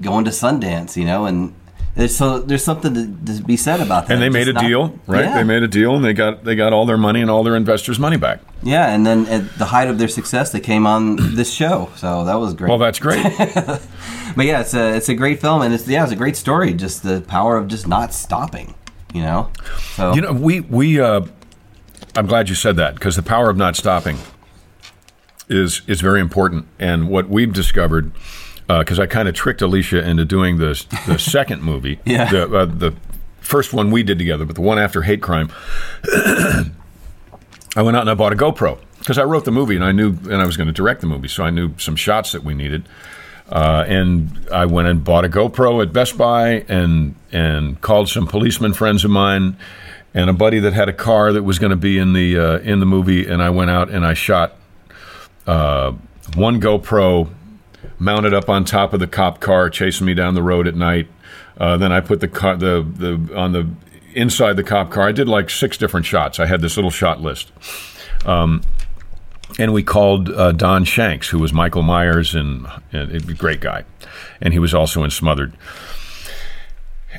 going to Sundance. You know, and there's so there's something to, to be said about that. And they made a not- deal, right? Yeah. They made a deal, and they got they got all their money and all their investors' money back. Yeah, and then at the height of their success, they came on [coughs] this show, so that was great. Well, that's great. [laughs] But yeah, it's a it's a great film, and it's yeah, it's a great story. Just the power of just not stopping, you know. So You know, we we. Uh, I'm glad you said that because the power of not stopping is is very important. And what we've discovered, because I kind of tricked Alicia into doing the the [laughs] second movie, Yeah. the uh, the first one we did together, but the one after Hate Crime. [clears throat] I went out and I bought a GoPro because I wrote the movie and I knew and I was going to direct the movie, so I knew some shots that we needed. Uh, and I went and bought a GoPro at Best Buy and and called some policeman friends of mine and a buddy that had a car that was going to be in the uh, in the movie. And I went out and I shot uh, one GoPro mounted up on top of the cop car chasing me down the road at night. Uh, then I put the car the the on the inside the cop car. I did like six different shots. I had this little shot list. Um, and we called uh, Don Shanks, who was Michael Myers, and, and a great guy, and he was also in Smothered.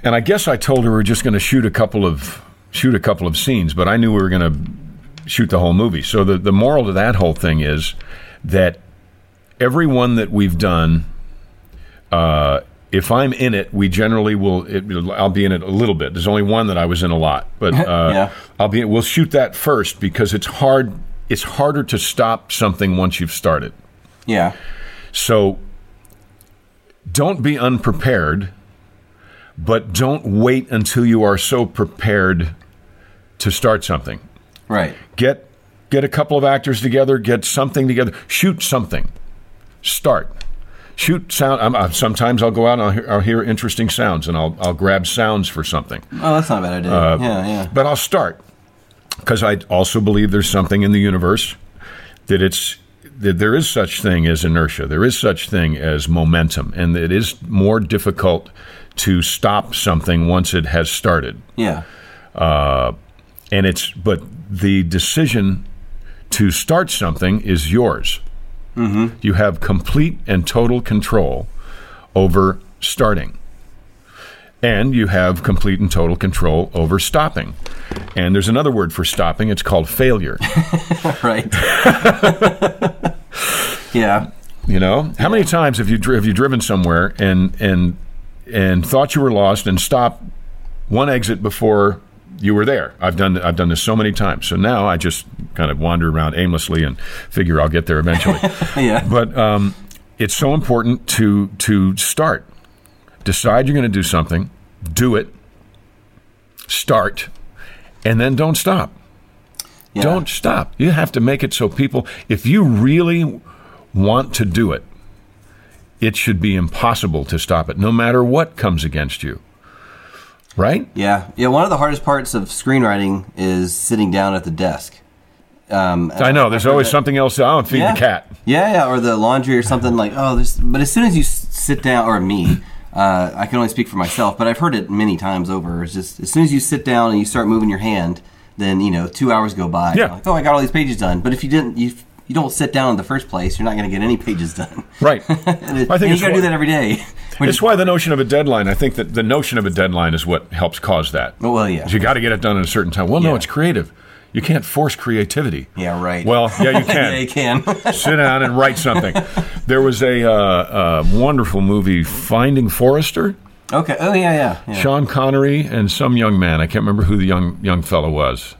And I guess I told her we are just going to shoot a couple of shoot a couple of scenes, but I knew we were going to shoot the whole movie. So the the moral to that whole thing is that everyone that we've done, uh, if I'm in it, we generally will. It, I'll be in it a little bit. There's only one that I was in a lot, but [laughs] uh, Yeah. I'll be. We'll shoot that first because it's hard. It's harder to stop something once you've started. yeah, So don't be unprepared, but don't wait until you are so prepared to start something. right. Get get a couple of actors together, get something together, shoot something. Start. Shoot sound. I'm, i sometimes I'll go out and I'll hear, I'll hear interesting sounds, and I'll I'll grab sounds for something. Oh, that's not a bad idea. Uh, yeah, yeah. But I'll start because I also believe there's something in the universe that it's that there is such thing as inertia. There is such thing as momentum, and it is more difficult to stop something once it has started. Yeah, Uh, and it's but the decision to start something is yours. Mm-hmm. You have complete and total control over starting. And you have complete and total control over stopping. And there's another word for stopping, it's called failure. [laughs] right. [laughs] yeah, You know, how many times have you dri- have you driven somewhere and and and thought you were lost and stopped one exit before you were there? I've done I've done this so many times. So now I just kind of wander around aimlessly and figure I'll get there eventually. [laughs] yeah. but um, it's so important to to start. Decide you're going to do something, do it, start, and then don't stop. yeah. Don't stop. You have to make it so people, if you really want to do it, it should be impossible to stop it, no matter what comes against you. Right? Yeah, yeah. One of the hardest parts of screenwriting is sitting down at the desk. Um, I know. There's always that- something else. I'll feed yeah. the cat. Yeah, yeah, or the laundry or something like. Oh, this. But as soon as you sit down, or me, uh, I can only speak for myself, but I've heard it many times over. It's just as soon as you sit down and you start moving your hand, then you know two hours go by. Yeah. Like, oh, I got all these pages done. But if you didn't, you you don't sit down in the first place, you're not going to get any pages done. Right. [laughs] and it, I think you got to do that every day. [laughs] It's why the notion of a deadline, I think that the notion of a deadline is what helps cause that. Well, yeah. You got to get it done in a certain time. Well, no, it's creative. You can't force creativity. Yeah, right. Well, yeah, you [laughs] can. yeah, you can. sit down and write something. There was a uh, uh, wonderful movie, Finding Forrester. Okay. Oh yeah, yeah. yeah. Sean Connery and some young man. I can't remember who the young young fellow was,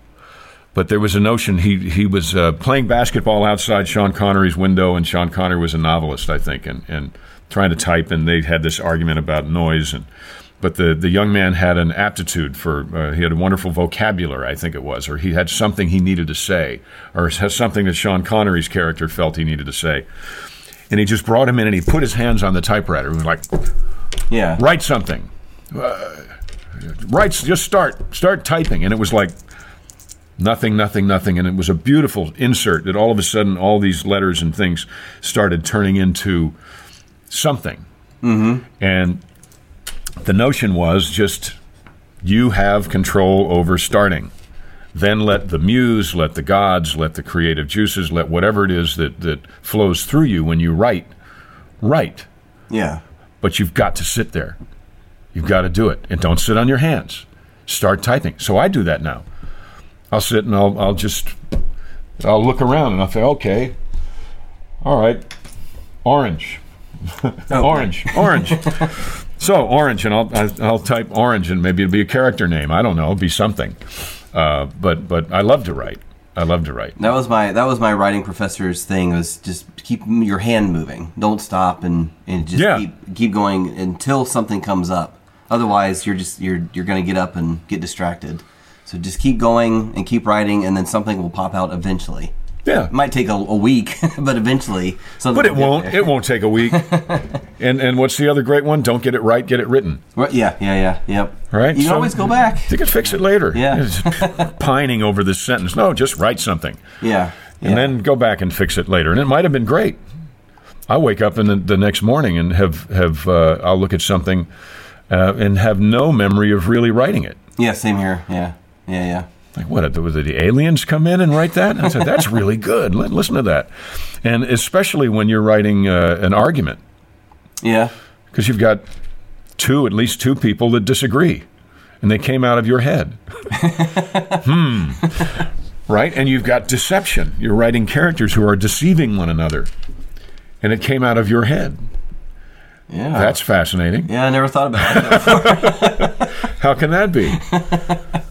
but there was a notion he he was uh, playing basketball outside Sean Connery's window, and Sean Connery was a novelist, I think, and and trying to type, and they had this argument about noise and. But the, the young man had an aptitude for, uh, he had a wonderful vocabulary, I think it was, or he had something he needed to say, or has something that Sean Connery's character felt he needed to say. And he just brought him in and he put his hands on the typewriter and was like, Yeah. write something. Uh, write, just start, start typing. And it was like nothing, nothing, nothing. And it was a beautiful insert that all of a sudden all these letters and things started turning into something. Mm-hmm. And the notion was just you have control over starting. Then let the muse, let the gods, let the creative juices, let whatever it is that, that flows through you when you write, write Yeah. but you've got to sit there. You've got to do it, and don't sit on your hands. Start typing. So I do that now. I'll sit and I'll I'll just I'll look around and I'll say, okay, all right, orange, [laughs] orange, orange. [laughs] so orange, and I'll I'll I'll type orange, and maybe it'll be a character name. I don't know, it'll be something. Uh, but but I love to write. I love to write. That was my that was my writing professor's thing was just keep your hand moving. Don't stop and, and just Yeah. keep keep going until something comes up. Otherwise, you're just you're you're going to get up and get distracted. So just keep going and keep writing, and then something will pop out eventually. Yeah, It might take a, a week, [laughs] but eventually something. but it won't. there. It won't take a week. [laughs] and and what's the other great one? Don't get it right, get it written. Right, yeah, yeah, yeah, yep. Right, You can so- always go back. You can fix it later. Yeah. Just [laughs] pining over this sentence. No, just write something. Yeah. And yeah. then go back and fix it later. And it might have been great. I wake up in the, the next morning and have, have uh, I'll look at something uh, and have no memory of really writing it. yeah, same here. Yeah, yeah, yeah. Like, what, did the, aliens come in and write that? And I said, that's really good. Listen to that. And especially when you're writing uh, an argument, Yeah. because you've got two, at least two people that disagree, and they came out of your head. [laughs] hmm. Right? And you've got deception. You're writing characters who are deceiving one another, and it came out of your head. Yeah. That's fascinating. yeah, I never thought about it. Before. [laughs] How can that be? [laughs]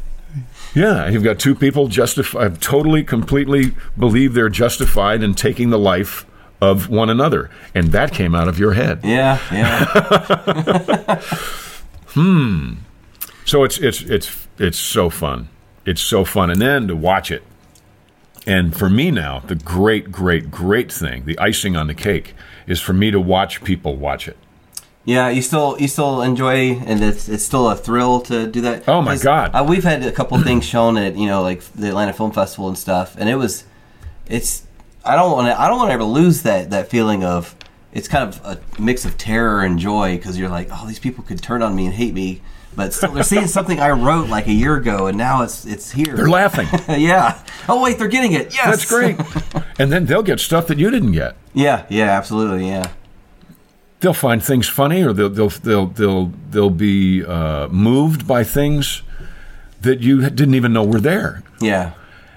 Yeah, you've got two people justify I've totally, completely believe they're justified in taking the life of one another, and that came out of your head. yeah, yeah. [laughs] Hmm. So it's it's it's it's so fun. It's so fun, and then to watch it. And for me now, the great, great, great thing, the icing on the cake, is for me to watch people watch it. Yeah, you still you still enjoy, and it's it's still a thrill to do that. Oh, my God. Uh, we've had a couple things shown at you know like the Atlanta Film Festival and stuff, and it was, it's I don't want to I don't want to ever lose that that feeling of it's kind of a mix of terror and joy because you're like oh these people could turn on me and hate me, but still they're seeing something I wrote like a year ago, and now it's it's here. They're laughing. [laughs] yeah. Oh wait, they're getting it. Yes. That's great. [laughs] and then they'll get stuff that you didn't get. Yeah. Yeah. Absolutely. Yeah. They'll find things funny, or they'll they'll they'll they'll, they'll be uh, moved by things that you didn't even know were there. Yeah.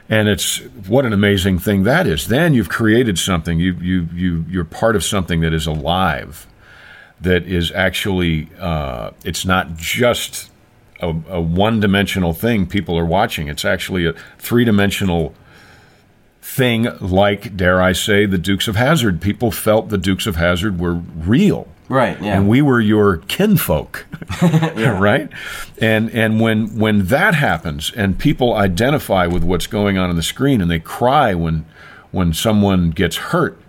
and it's what an amazing thing that is. Then you've created something. You you you you're part of something that is alive, that is actually. Uh, it's not just a, a one-dimensional thing people are watching. It's actually a three-dimensional thing. Like dare I say, the Dukes of Hazzard. People felt the Dukes of Hazzard were real. Right. Yeah. And we were your kinfolk, [laughs] [laughs] right? And and when when that happens, and people identify with what's going on on the screen, and they cry when when someone gets hurt,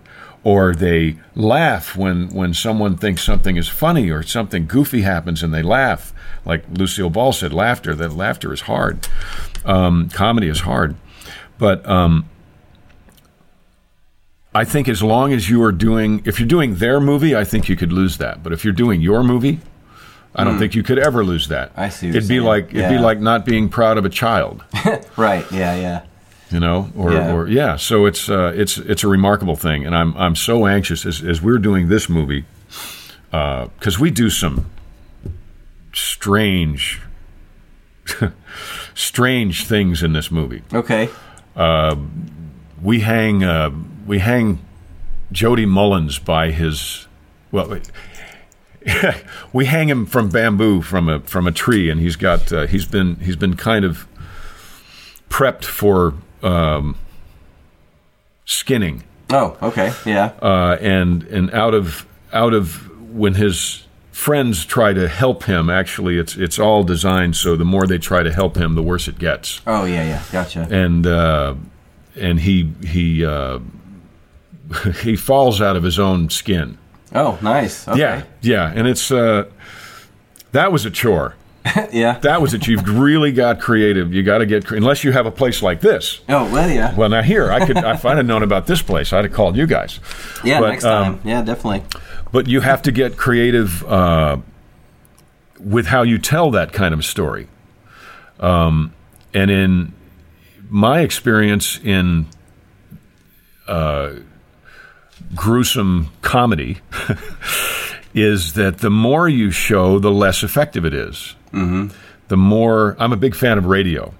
or they laugh when when someone thinks something is funny, or something goofy happens, and they laugh, like Lucille Ball said, laughter. That laughter is hard. Um, comedy is hard, but. Um, I think as long as you are doing, if you're doing their movie, I think you could lose that. But if you're doing your movie, I don't think you could ever lose that. I see what It'd you're be saying. like it'd be like not being proud of a child, [laughs] right. Yeah. Yeah. you know, or Yeah. or yeah. So it's uh, it's it's a remarkable thing, and I'm I'm so anxious as as we're doing this movie because we do some strange [laughs] strange things in this movie. Okay. Uh, we hang uh, we hang Jody Mullins by his well. [laughs] we hang him from bamboo from a from a tree, and he's got uh, he's been he's been kind of prepped for um, skinning. Oh, okay, yeah. Uh, and and out of out of when his friends try to help him, actually, it's it's all designed so the more they try to help him, the worse it gets. Oh yeah, yeah, gotcha. And uh, and he he uh, he falls out of his own skin. Oh, nice. Okay. Yeah, yeah, and it's uh, that was a chore. [laughs] yeah. That was it. You've really got creative. You got to get unless you have a place like this. Oh well, yeah. Well, now here I could if I'd have known about this place, I'd have called you guys. Yeah, But, next time. um, yeah, definitely. but you have to get creative uh, with how you tell that kind of story. Um, and in my experience in uh, gruesome comedy, [laughs] is that the more you show, the less effective it is. Mm-hmm. The more I'm a big fan of radio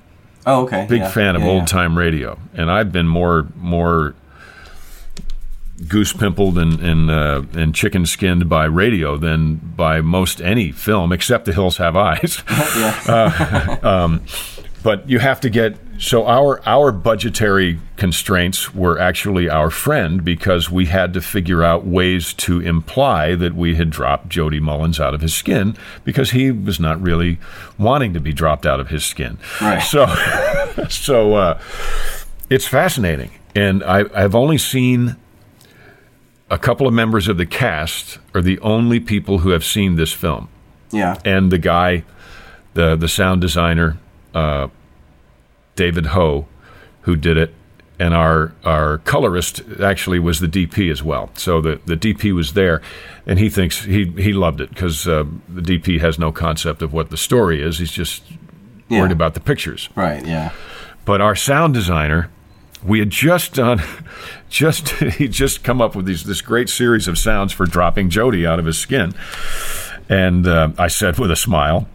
Oh, okay. big yeah. fan of Yeah, yeah. old time radio, and I've been more more goose pimpled and and, uh, and chicken skinned by radio than by most any film, except The Hills Have Eyes. [laughs] [laughs] Uh, um, but you have to get so our our budgetary constraints were actually our friend because we had to figure out ways to imply that we had dropped Jody Mullins out of his skin because he was not really wanting to be dropped out of his skin. Right. So [laughs] so uh, it's fascinating, and I, I've only seen a couple of members of the cast are the only people who have seen this film Yeah. and the guy, the the sound designer, uh, David Ho, who did it, and our our colorist actually was the DP as well. So the the DP was there, and he thinks he he loved it because uh, the DP has no concept of what the story is. He's just Yeah. worried about the pictures. Right. Yeah. But our sound designer, we had just done, [laughs] just [laughs] he just come up with these this great series of sounds for dropping Jody out of his skin, and uh, I said with a smile.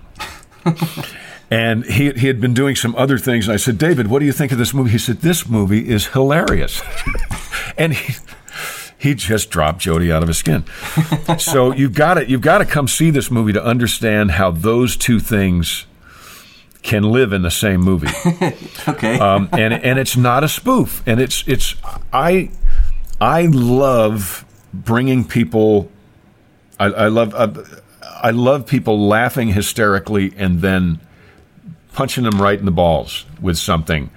And he, he had been doing some other things. And I said, David, what do you think of this movie? He said, This movie is hilarious. [laughs] and he, he just dropped Jody out of his skin. [laughs] so you've got to you've got to come see this movie to understand how those two things can live in the same movie [laughs] Okay. um, and and it's not a spoof, and it's it's I I love bringing people. I, I love I, I love people laughing hysterically and then punching them right in the balls with something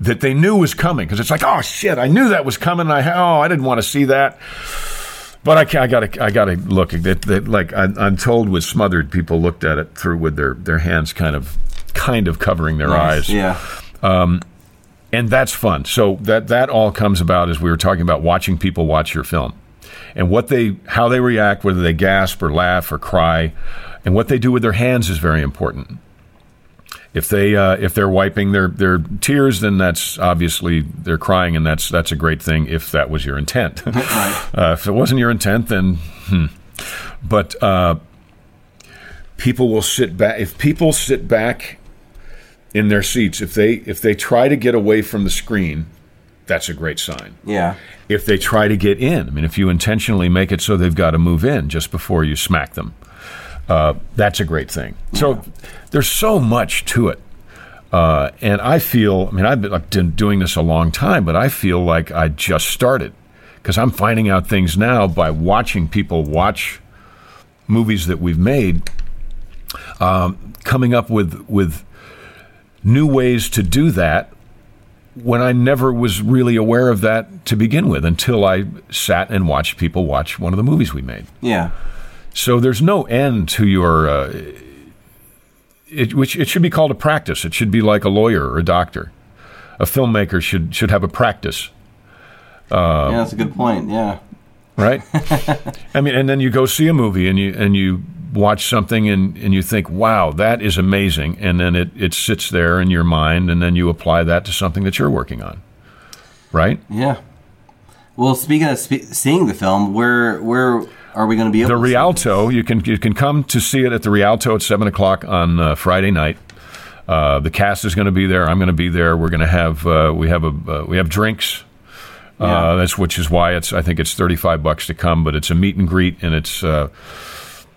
that they knew was coming because it's like oh shit I knew that was coming I oh I didn't want to see that but I, I gotta I gotta look at it that like I, I'm told was smothered people looked at it through with their their hands kind of kind of covering their eyes Yeah. Um, and that's fun. So that that all comes about as we were talking about watching people watch your film, and what they how they react, whether they gasp or laugh or cry, and what they do with their hands is very important. If they uh, if they're wiping their their tears, then that's obviously they're crying, and that's that's a great thing if that was your intent. [laughs] [laughs] uh, if it wasn't your intent, then hmm. but uh, people will sit back. If people sit back in their seats, if they if they try to get away from the screen, that's a great sign. Yeah. If they try to get in, I mean, if you intentionally make it so they've got to move in just before you smack them, uh, that's a great thing. So there's so much to it. Uh, and I feel, I mean, I've been, I've been doing this a long time, but I feel like I just started because I'm finding out things now by watching people watch movies that we've made, um, coming up with with new ways to do that when I never was really aware of that to begin with until I sat and watched people watch one of the movies we made. Yeah. So there's no end to your. Uh, it, which it should be called a practice. It should be like a lawyer or a doctor. A filmmaker should should have a practice, yeah, that's a good point. Yeah. right? [laughs] I mean, and then you go see a movie and you and you watch something and, and you think, wow, that is amazing, and then it, it sits there in your mind, and then you apply that to something that you're working on, right? Yeah. Well, speaking of spe- seeing the film, where where are we going to be able The Rialto, you can you can come to see it at the Rialto at seven o'clock on uh, Friday night. Uh, the cast is going to be there. I'm going to be there. We're going to have uh, we have a uh, we have drinks. Uh, Yeah. that's which is why it's I think it's 35 bucks to come, but it's a meet and greet and it's uh,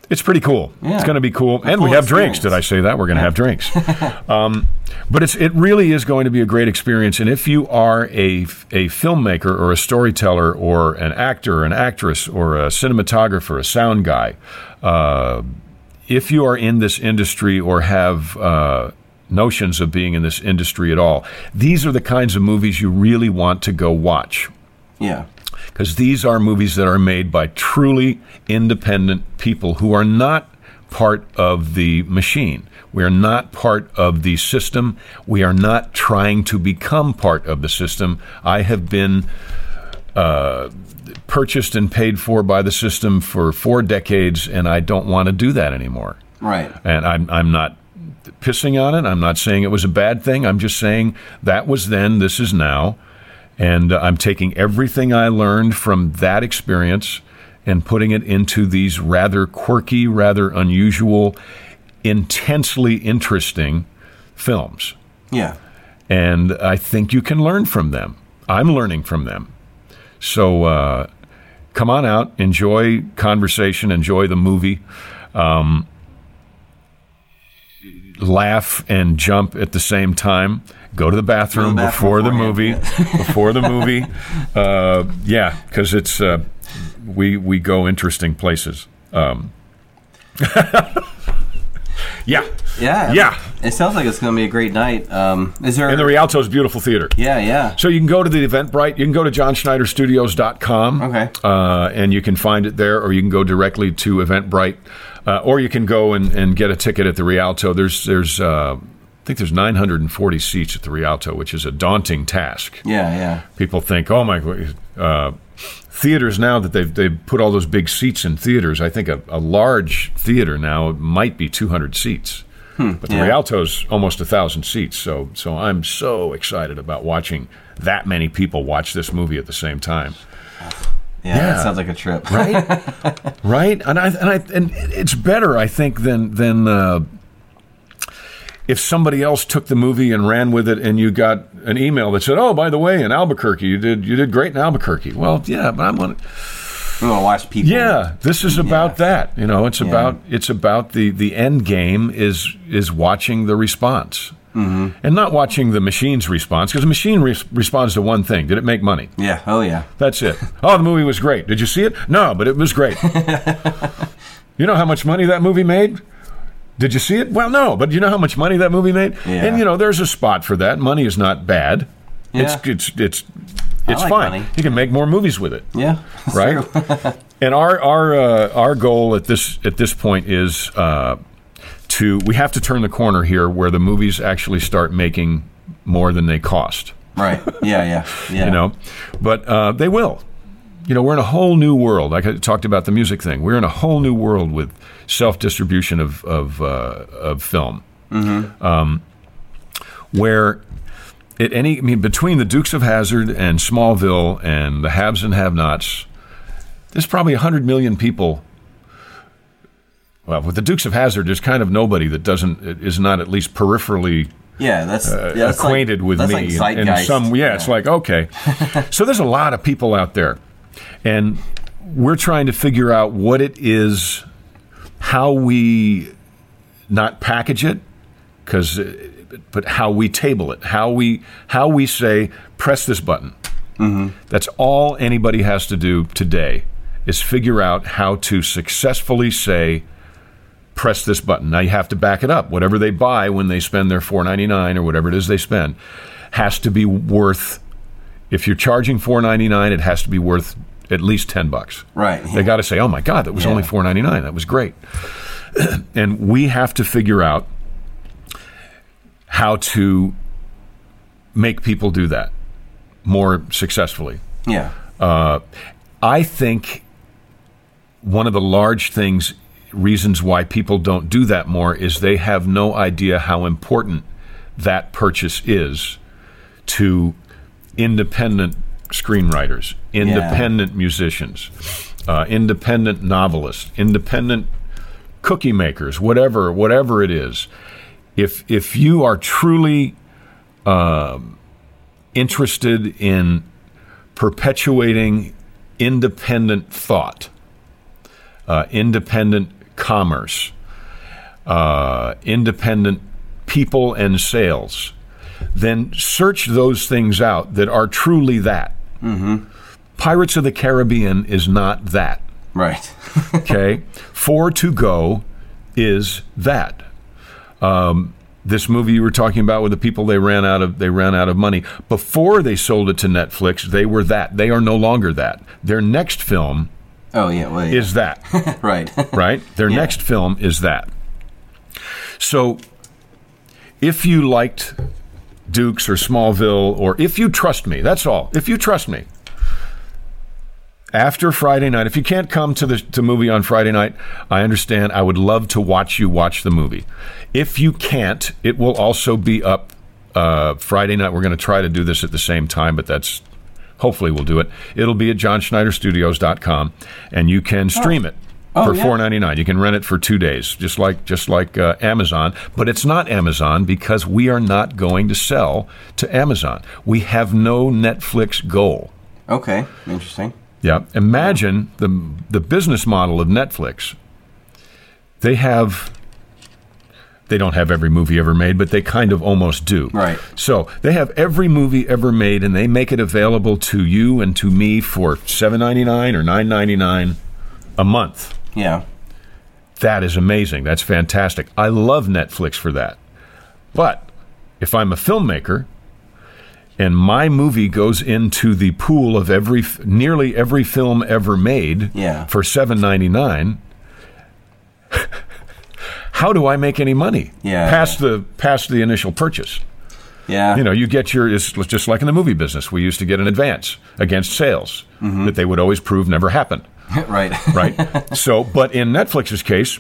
It's pretty cool. Yeah. It's going to be cool, and we full have drinks. Did I say that? We're going to have drinks. [laughs] um, but it's it really is going to be a great experience. And if you are a a filmmaker or a storyteller or an actor, or an actress, or a cinematographer, a sound guy, uh, if you are in this industry or have uh, notions of being in this industry at all, these are the kinds of movies you really want to go watch Yeah. Because these are movies that are made by truly independent people who are not part of the machine. We are not part of the system. We are not trying to become part of the system. I have been uh, purchased and paid for by the system for four decades, and I don't want to do that anymore. Right. And I'm, I'm not pissing on it. I'm not saying it was a bad thing. I'm just saying that was then, this is now. And uh, I'm taking everything I learned from that experience and putting it into these rather quirky, rather unusual, intensely interesting films. Yeah. And I think you can learn from them. I'm learning from them. So uh, come on out, enjoy conversation, enjoy the movie. Um, laugh and jump at the same time. Go to the bathroom, bathroom before the movie. [laughs] before the movie, uh, yeah, because it's uh, we we go interesting places. Um, [laughs] yeah, Yeah. Yeah. It sounds like it's going to be a great night. Um, is there? in the Rialto's beautiful theater. yeah, yeah. So you can go to the Eventbrite. You can go to johnschneiderstudios.com. Okay. Uh, and you can find it there, or you can go directly to Eventbrite, uh, or you can go and, and get a ticket at the Rialto. There's there's uh, I think there's 940 seats at the Rialto, which is a daunting task. Yeah, yeah. People think, oh my, uh, theaters now that they've they've put all those big seats in theaters. I think a, a large theater now might be 200 seats. But the yeah. Rialto's almost a thousand seats, so so I'm so excited about watching that many people watch this movie at the same time. Yeah, Yeah. that sounds like a trip. Right, [laughs] right, and I and I and it's better, I think, than than uh, if somebody else took the movie and ran with it, and you got an email that said, "Oh, by the way, in Albuquerque, you did you did great in Albuquerque." Well, yeah, but I'm gonna. We want to watch people. Yeah, this is about that. You know, it's Yeah. about it's about the the end game is is watching the response. Mm-hmm. And not watching the machine's response because the machine res- responds to one thing: Did it make money? Yeah. Oh, yeah. That's it. [laughs] Oh, the movie was great. Did you see it? No, but it was great. [laughs] you know how much money that movie made? Did you see it? Well, no, but you know how much money that movie made? Yeah. And you know, there's a spot for that. Money is not bad. Yeah. It's it's it's it's like fine. money. You can make more movies with it Yeah. [laughs] right? and our our uh, our goal at this at this point is uh, to we have to turn the corner here where the movies actually start making more than they cost. right. Yeah, yeah. [laughs] Yeah. You know, but uh, they will. You know, we're in a whole new world. Like I talked about the music thing, we're in a whole new world with self distribution of of uh, of film, um, where at any I mean between the Dukes of Hazzard and Smallville and the Haves and Have-Nots, there's probably hundred million people. Well, with the Dukes of Hazzard, there's kind of nobody that doesn't is not at least peripherally Yeah, that's, uh, yeah, that's acquainted like, with that's me Like some yeah, it's like okay. [laughs] So there's a lot of people out there. And we're trying to figure out what it is how we not package it because but how we table it how we how we say press this button. That's all anybody has to do today is figure out how to successfully say press this button. Now you have to back it up. Whatever they buy when they spend their four ninety nine or whatever it is they spend has to be worth. If you're charging four ninety nine, it has to be worth at least ten bucks. Right, They got to say, "Oh my God, that was Yeah. only four ninety nine. That was great." [clears throat] and we have to figure out how to make people do that more successfully. Yeah. Uh, I think one of the large things, reasons why people don't do that more, is they have no idea how important that purchase is to independent screenwriters, independent musicians, uh, independent novelists, independent cookie makers, whatever, whatever it is. If if you are truly um, interested in perpetuating independent thought, uh, independent commerce, uh, independent people and sales, then search those things out that are truly that. Mm-hmm. Pirates of the Caribbean is not that. Right. [laughs] okay? Four to go is that. Um, this movie you were talking about with the people they ran out of they ran out of money before they sold it to Netflix they were that they are no longer that their next film oh yeah, well, yeah. is that [laughs] right right their Yeah. next film is that so if you liked Dukes or Smallville or if you trust me that's all if you trust me after Friday night. If you can't come to the to movie on Friday night, I understand. I would love to watch you watch the movie. If you can't, it will also be up uh, Friday night. We're going to try to do this at the same time, but that's hopefully we'll do it. It'll be at johnschneiderstudios.com, and you can stream it. Oh, for yeah. four ninety nine, you can rent it for two days, just like just like uh, Amazon. But it's not Amazon because we are not going to sell to Amazon. We have no Netflix goal. Okay, interesting. Yeah. Imagine the the business model of Netflix. They have they don't have every movie ever made, but they kind of almost do. Right. So they have every movie ever made and they make it available to you and to me for seven ninety nine or nine ninety nine a month. Yeah. That is amazing. That's fantastic. I love Netflix for that. But if I'm a filmmaker and my movie goes into the pool of every nearly every film ever made Yeah. for 7.99 [laughs] how do I make any money Yeah. past the past the initial purchase? Yeah. You know, you get your it's just like in the movie business. We used to get an advance against sales mm-hmm. that they would always prove never happened [laughs] right. [laughs] right? so, but in Netflix's case,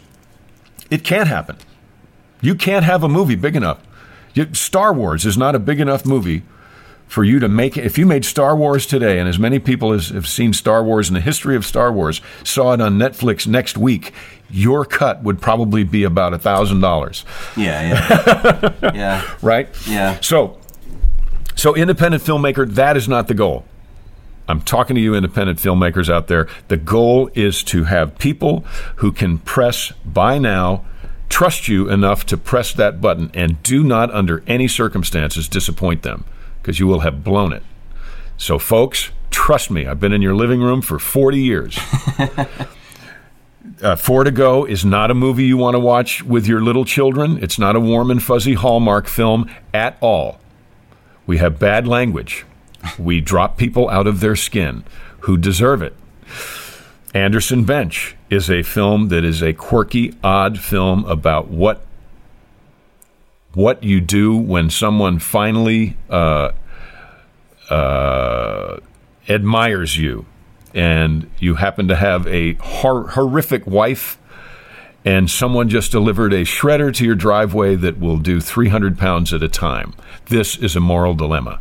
it can't happen. You can't have a movie big enough. Star Wars is not a big enough movie for you to make it. If you made Star Wars today, and as many people as have seen Star Wars in the history of Star Wars saw it on Netflix next week, your cut would probably be about a thousand dollars, Yeah, yeah. [laughs] yeah. right? Yeah. So, so independent filmmaker, that is not the goal. I'm talking to you, independent filmmakers out there. The goal is to have people who can press buy now, trust you enough to press that button, and do not, under any circumstances, disappoint them because you will have blown it. So, folks, trust me, I've been in your living room for 40 years. [laughs] uh, Four to Go is not a movie you want to watch with your little children. It's not a warm and fuzzy Hallmark film at all. We have bad language. We drop people out of their skin who deserve it. Anderson Bench is a film that is a quirky, odd film about what what you do when someone finally uh, uh, admires you, and you happen to have a hor- horrific wife, and someone just delivered a shredder to your driveway that will do 300 pounds at a time. This is a moral dilemma.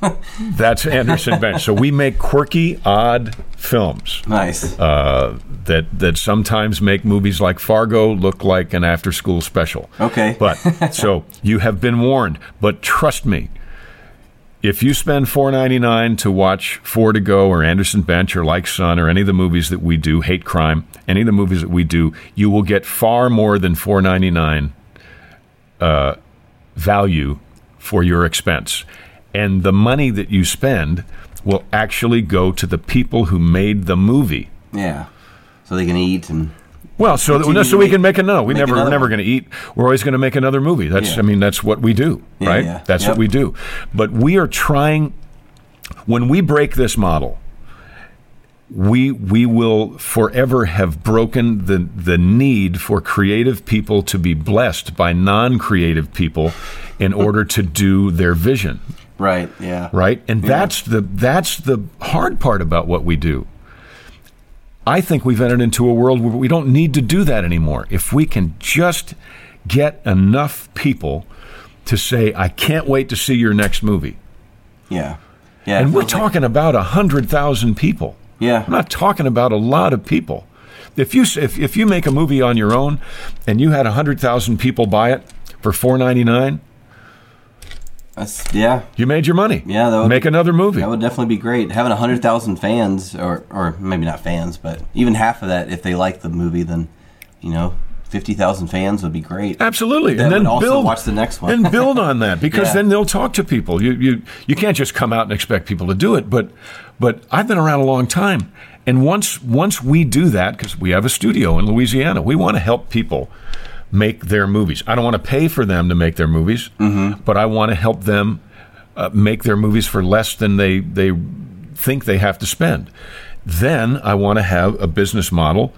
[laughs] That's Anderson Bench. So we make quirky, odd films Nice. uh, that that sometimes make movies like Fargo look like an after-school special. Okay. But so [laughs] you have been warned. But trust me, if you spend four ninety nine to watch Four to Go or Anderson Bench or Like Son or any of the movies that we do, Hate Crime, any of the movies that we do, you will get far more than four ninety nine uh, value for your expense, and the money that you spend will actually go to the people who made the movie. yeah. So they can eat and. Well, so that, Continue so we make- can make a no. We never we're never going to eat. We're always going to make another movie. That's Yeah. I mean that's what we do, Yeah, right? yeah. That's Yep. what we do. But we are trying when we break this model, we we will forever have broken the the need for creative people to be blessed by non-creative people in order to do their vision Right. Yeah. right? And that's the that's the hard part about what we do. I think we've entered into a world where we don't need to do that anymore. If we can just get enough people to say, "I can't wait to see your next movie," Yeah. Yeah. and we're like- talking about a hundred thousand people. Yeah. I'm not talking about a lot of people. If you if, if you make a movie on your own and you had a hundred thousand people buy it for four ninety nine, That's, yeah. you made your money. Yeah, that would make another movie. That would definitely be great. Having a hundred thousand fans, or or maybe not fans, but even half of that, if they like the movie, then you know, fifty thousand fans would be great. Absolutely, That and then also build watch the next one. and build on that [laughs] because Yeah. then they'll talk to people. You you you can't just come out and expect people to do it. But but I've been around a long time, and once once we do that because we have a studio in Louisiana, we want to help people make their movies. I don't want to pay for them to make their movies, but I want to help them uh, make their movies for less than they they think they have to spend. Then I want to have a business model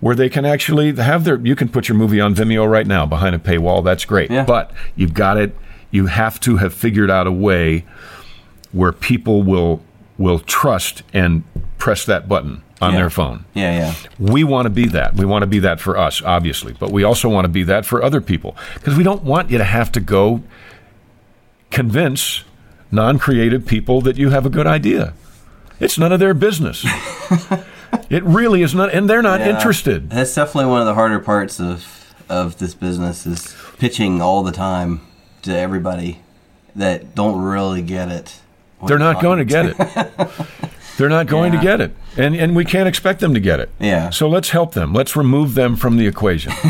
where they can actually have their you can put your movie on Vimeo right now behind a paywall that's great Yeah. but you've got it you have to have figured out a way where people will will trust and press that button on Yeah. their phone yeah, yeah. we want to be that we want to be that for us obviously but we also want to be that for other people because we don't want you to have to go convince non-creative people that you have a good idea it's none of their business [laughs] it really is not and they're not Yeah. interested That's definitely one of the harder parts of of this business is pitching all the time to everybody that don't really get it. They're not going to get it. [laughs] They're not going Yeah. to get it. And and we can't expect them to get it. Yeah. So let's help them. Let's remove them from the equation. [laughs]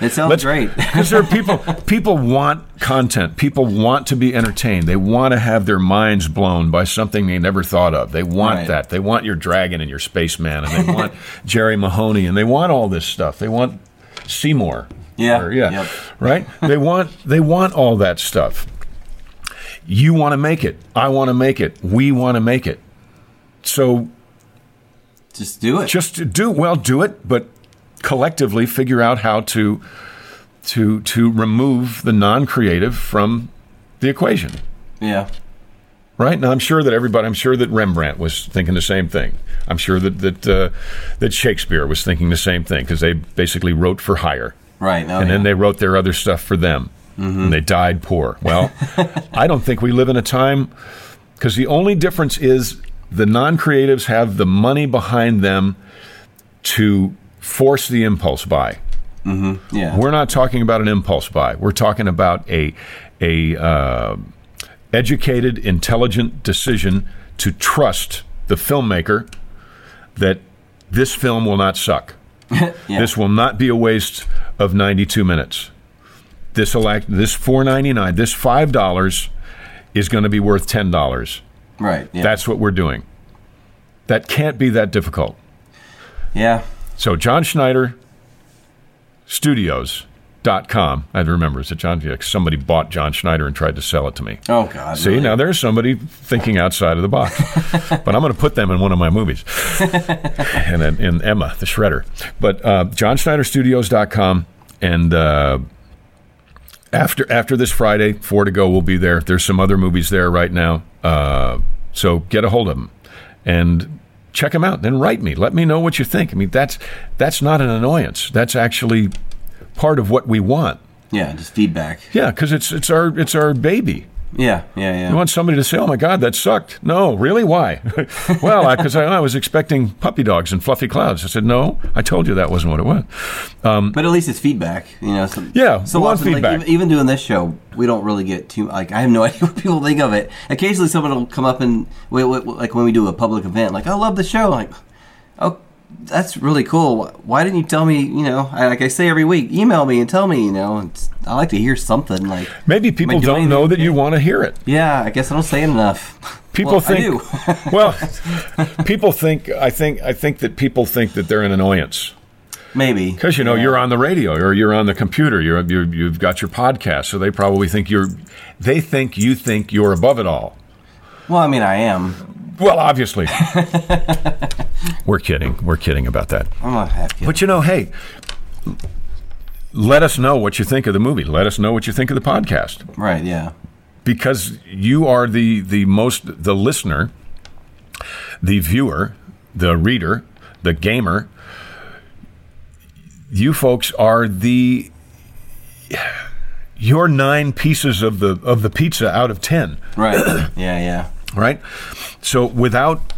It sounds Let's, great. [laughs] Because there are people people want content. People want to be entertained. They want to have their minds blown by something they never thought of. They want Right. that. They want your dragon and your spaceman and they want [laughs] Jerry Mahoney and they want all this stuff. They want Seymour. Yeah, Or- yeah. yep. Right? They want they want all that stuff. You want to make it. I want to make it. We want to make it. So Just do it. just do well do it but collectively figure out how to to to remove the non-creative from the equation yeah. right now i'm sure that everybody i'm sure that rembrandt was thinking the same thing i'm sure that that uh, that shakespeare was thinking the same thing because they basically wrote for hire Right. Oh, and then they wrote their other stuff for them and they died poor. Well [laughs] i don't think we live in a time because the only difference is the non-creatives have the money behind them to force the impulse buy. Yeah. we're not talking about an impulse buy. We're talking about a a uh, educated intelligent decision to trust the filmmaker that this film will not suck. [laughs] This will not be a waste of 92 minutes this elect this 4.99 this $5 is going to be worth $10 right. Yeah. that's what we're doing that can't be that difficult yeah. so John Schneider Studios.com. I had to remember, is it John? Somebody bought John Schneider and tried to sell it to me. Oh God. See, really? now there's somebody thinking outside of the box. [laughs] but I'm going to put them in one of my movies. [laughs] and in, in Emma, the Shredder. But uh, JohnSchneiderStudios.com. And uh, after after this Friday, four to go, we'll be there. There's some other movies there right now. Uh, so get a hold of them and check them out. Then write me. Let me know what you think. I mean, that's that's not an annoyance. That's actually part of what we want. Yeah. Just feedback. Yeah, because it's it's our it's our baby. Yeah. Yeah. Yeah. You want somebody to say, "Oh my God, that sucked." No, really? Why? [laughs] well, because I, I, was expecting puppy dogs and fluffy clouds. I said, "No, I told you that wasn't what it was." Um, but at least it's feedback, you know. So, Yeah, So often, like, feedback. even, even doing this show, we don't really get too like. I have no [laughs] idea what people think of it. Occasionally, someone will come up and wait, like when we do a public event, like, "I love the show." Like, oh, that's really cool. Why didn't you tell me? You know, I, like I say every week, email me and tell me. You know, I like to hear something. Like, Maybe people don't know that you want to hear it. yeah, I guess I don't say it enough. People Well, think. [laughs] Well, people think. I think. I think that people think that they're an annoyance Maybe because you know Yeah. you're on the radio or you're on the computer. You're, you're you've got your podcast, so they probably think you're. They think you think you're above it all. Well, I mean, I am. Well, obviously. [laughs] We're kidding. We're kidding about that. I'm half kid. But you know, hey, let us know what you think of the movie. Let us know what you think of the podcast right? Yeah. because you are the the most the listener, the viewer, the reader, the gamer. You folks are the your nine pieces of the of the pizza out of ten Right. [clears throat] yeah. Yeah. right? So without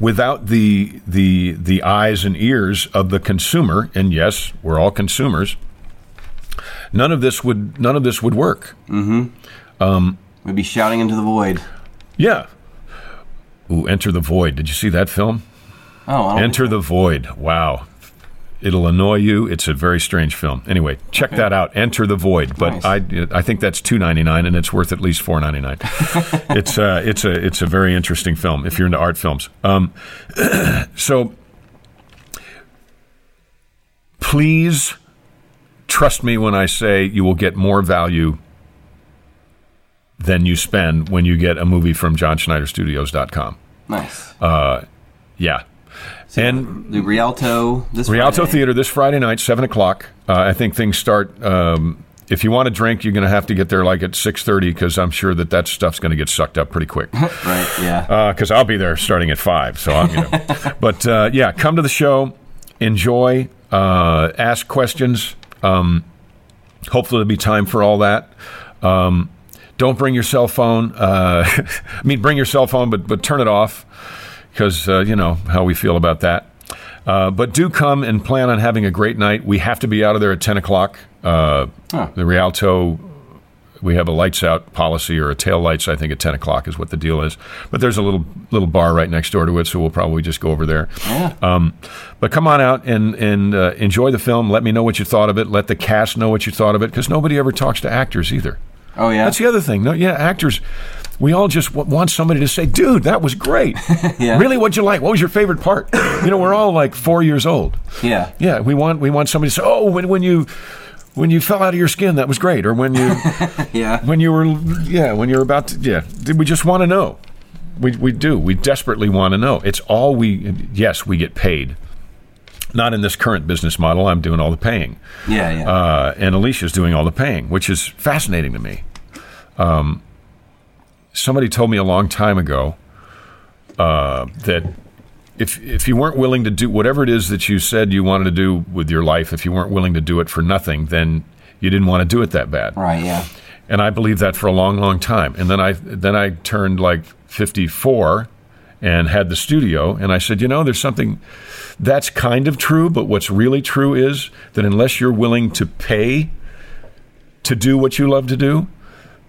without the the the eyes and ears of the consumer, and yes, we're all consumers. None of this would none of this would work. Mm hmm. We'd be shouting into the void. Yeah. Ooh, Enter the Void. Did you see that film? Oh, I don't Enter the Void. Wow. It'll annoy you. It's a very strange film. Anyway, check that out. Enter the Void. But Nice. I I think that's two ninety nine, and it's worth at least four ninety nine. [laughs] it's uh, it's a it's a very interesting film if you're into art films. Um, [clears throat] so please trust me when I say you will get more value than you spend when you get a movie from JohnSchneiderStudios.com. Nice. Yeah. And the Rialto. This Rialto Friday. Theater this Friday night, seven o'clock. Uh, I think things start. Um, if you want to drink, you're going to have to get there like at six thirty because I'm sure that that stuff's going to get sucked up pretty quick. [laughs] Right. Yeah. Because I'll be there starting at five. So I'm, you [laughs] know. but uh, yeah, come to the show, enjoy, uh, ask questions. Um, hopefully, there'll be time for all that. Um, don't bring your cell phone. Uh, [laughs] I mean, bring your cell phone, but but turn it off because uh, you know how we feel about that. Uh, but do come and plan on having a great night. We have to be out of there at ten o'clock. Uh, The Rialto, we have a lights out policy or a tail lights. I think at ten o'clock is what the deal is. But there's a little little bar right next door to it, so we'll probably just go over there. Um, but come on out and and uh, enjoy the film. Let me know what you thought of it. Let the cast know what you thought of it, because nobody ever talks to actors either. oh yeah. That's the other thing. No, yeah, actors. We all just w- want somebody to say, "Dude, that was great. [laughs] Yeah. Really, what'd you like? What was your favorite part?" You know, we're all like four years old. yeah. Yeah, we want we want somebody to say, "Oh, when when you when you fell out of your skin, that was great," or when you [laughs] Yeah. when you were yeah when you were about to yeah. We just want to know. We we do. We desperately want to know. It's all we. Yes, we get paid. Not in this current business model. I'm doing all the paying Yeah. Yeah. uh, and Alicia's doing all the paying, which is fascinating to me. Um, somebody told me a long time ago uh, that if if you weren't willing to do whatever it is that you said you wanted to do with your life, if you weren't willing to do it for nothing, then you didn't want to do it that bad. right. Yeah. And I believed that for a long, long time. And then I then I turned like 54 and had the studio and I said, "You know, there's something that's kind of true, but what's really true is that unless you're willing to pay to do what you love to do,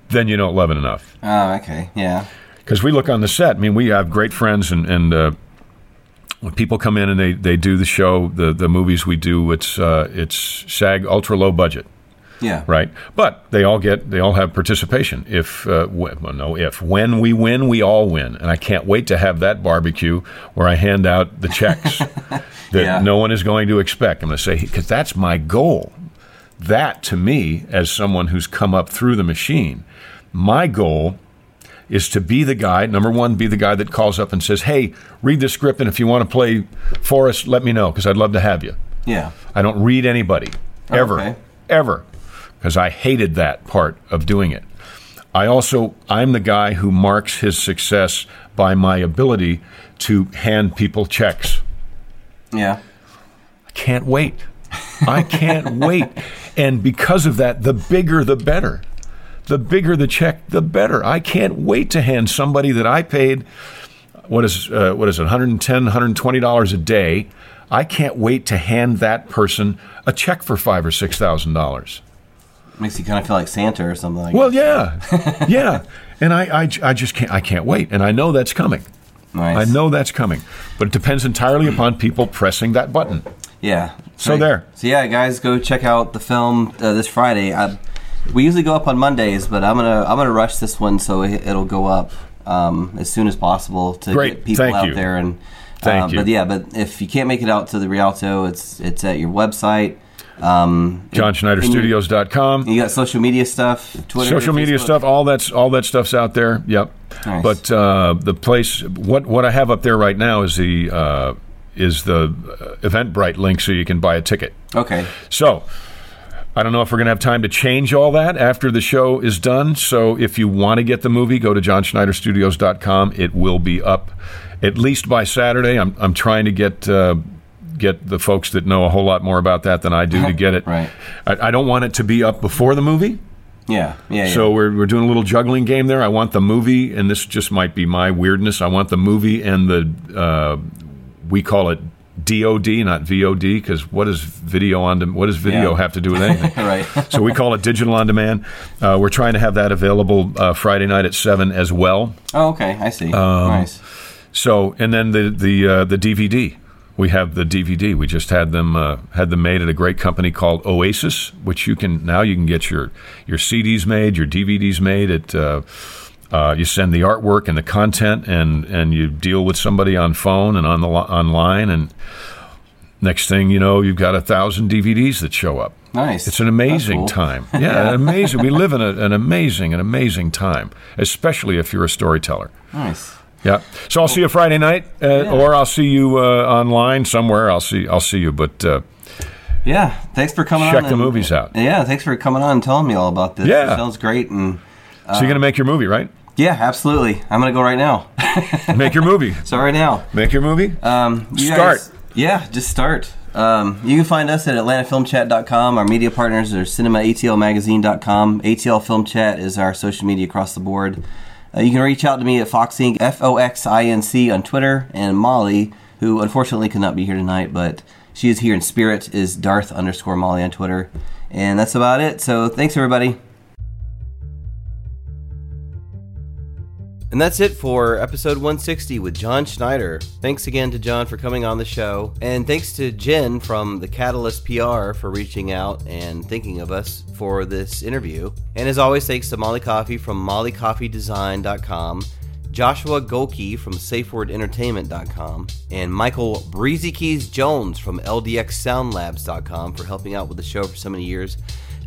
then you don't love it enough." Oh, okay. Yeah. Because we look on the set. I mean, we have great friends, and, and uh, when people come in and they, they do the show, the, the movies we do, it's uh, it's SAG ultra low budget, Yeah. right? But they all get they all have participation. If uh, w- well, no, if when we win, we all win, and I can't wait to have that barbecue where I hand out the checks [laughs] that Yeah. no one is going to expect. I'm going to say because that's my goal. That to me, as someone who's come up through the machine, my goal is to be the guy, number one, be the guy that calls up and says, Hey, read the script, and if you want to play for us, let me know, because I'd love to have you. Yeah. I don't read anybody, oh, ever, Okay. ever, because I hated that part of doing it. I also, I'm the guy who marks his success by my ability to hand people checks. Yeah. I can't wait. I can't wait. And because of that, the bigger the better. The bigger the check, the better. I can't wait to hand somebody that I paid what is uh, what is it 110 120 dollars a day. I can't wait to hand that person a check for five or six thousand dollars. Makes you kind of feel like Santa or something. Like Well, yeah, [laughs] yeah, and I, I, I just can't I can't wait, and I know that's coming. Nice. I know that's coming, but it depends entirely upon people pressing that button. Yeah. So Right. there. So yeah, guys, go check out the film uh, this Friday. I, we usually go up on Mondays, but I'm gonna I'm gonna rush this one so it, it'll go up um, as soon as possible to Great. get people Thank out you. there. And Thank um, you. But yeah, but if you can't make it out to the Rialto, it's it's at your website. Um, JohnSchneiderStudios.com. You got social media stuff, Twitter, social media stuff all that's all that stuff's out there yep Nice. but uh, the place what what i have up there right now is the uh, is the uh, eventbrite link so you can buy a ticket Okay. so i don't know if we're going to have time to change all that after the show is done so if you want to get the movie go to johnschneiderstudios.com it will be up at least by saturday i'm, I'm trying to get uh, get the folks that know a whole lot more about that than i do to get it [laughs] Right. I, I don't want it to be up before the movie Yeah. Yeah. yeah. so we're, we're doing a little juggling game there. I want the movie, and this just might be my weirdness. I want the movie and the uh, we call it DOD, not VOD, because what does video on dem- what does video Yeah. have to do with anything? [laughs] right. [laughs] so we call it digital on demand. Uh, we're trying to have that available uh, Friday night at seven as well. oh, okay. I see. Um, nice. So and then the the uh, the DVD. we have the DVD. We just had them uh, had them made at a great company called Oasis, which you can now you can get your your CDs made, your DVDs made. At uh, you send the artwork and the content, and and you deal with somebody on phone and on the online, and next thing you know, you've got a thousand DVDs that show up. Nice. It's an amazing cool. time. [laughs] Yeah, yeah. amazing. We live in a, [laughs] an amazing, an amazing time, especially if you're a storyteller. Nice. Yeah. So I'll see you Friday night, uh, yeah. or I'll see you uh, online somewhere. I'll see. I'll see you. But uh, yeah, thanks for coming. Check on the and, movies out. Yeah, thanks for coming on and telling me all about this. Yeah, it sounds great. And so you're gonna make your movie, right? Yeah, absolutely. I'm gonna go right now. [laughs] make your movie. So right now. Make your movie. Um, you start. Guys, yeah, just start. Um, you can find us at atlantafilmchat.com. Our media partners are cinemaATLmagazine.com. ATL Film Chat is our social media across the board. Uh, you can reach out to me at Foxinc, F O X I N C, on Twitter, and Molly, who unfortunately could not be here tonight, but she is here in spirit, is Darth underscore Molly on Twitter. And that's about it. So thanks, everybody. And that's it for episode 160 with John Schneider. Thanks again to John for coming on the show. And thanks to Jen from the Catalyst PR for reaching out and thinking of us for this interview. And as always, thanks to Molly Coffee from mollycoffeedesign.com. Joshua Golke from SafeWordEntertainment.com, and Michael Breezy Keys Jones from LDXSoundLabs.com for helping out with the show for so many years.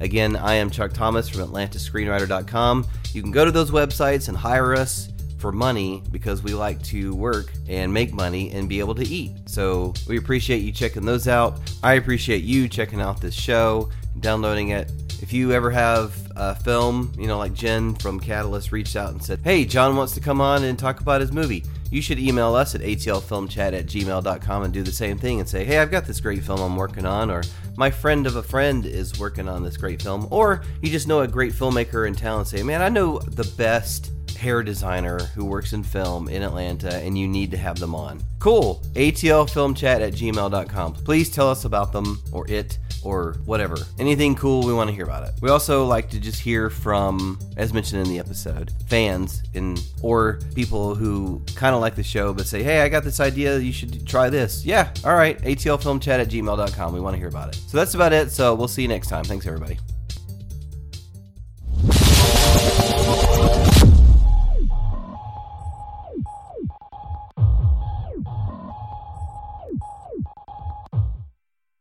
Again, I am Chuck Thomas from AtlantaScreenwriter.com. You can go to those websites and hire us for money because we like to work and make money and be able to eat. So we appreciate you checking those out. I appreciate you checking out this show, downloading it. If you ever have a film, you know, like Jen from Catalyst reached out and said, Hey, John wants to come on and talk about his movie. You should email us at atlfilmchat at gmail.com and do the same thing and say, Hey, I've got this great film I'm working on, or my friend of a friend is working on this great film, or you just know a great filmmaker in town and say, Man, I know the best hair designer who works in film in Atlanta and you need to have them on. Cool. ATLfilmchat at gmail.com. Please tell us about them or it or whatever. Anything cool, we want to hear about it. We also like to just hear from, as mentioned in the episode, fans and or people who kind of like the show but say, hey, I got this idea, you should try this. Yeah, all right. ATLfilmchat at gmail.com. We want to hear about it. So that's about it. So we'll see you next time. Thanks, everybody.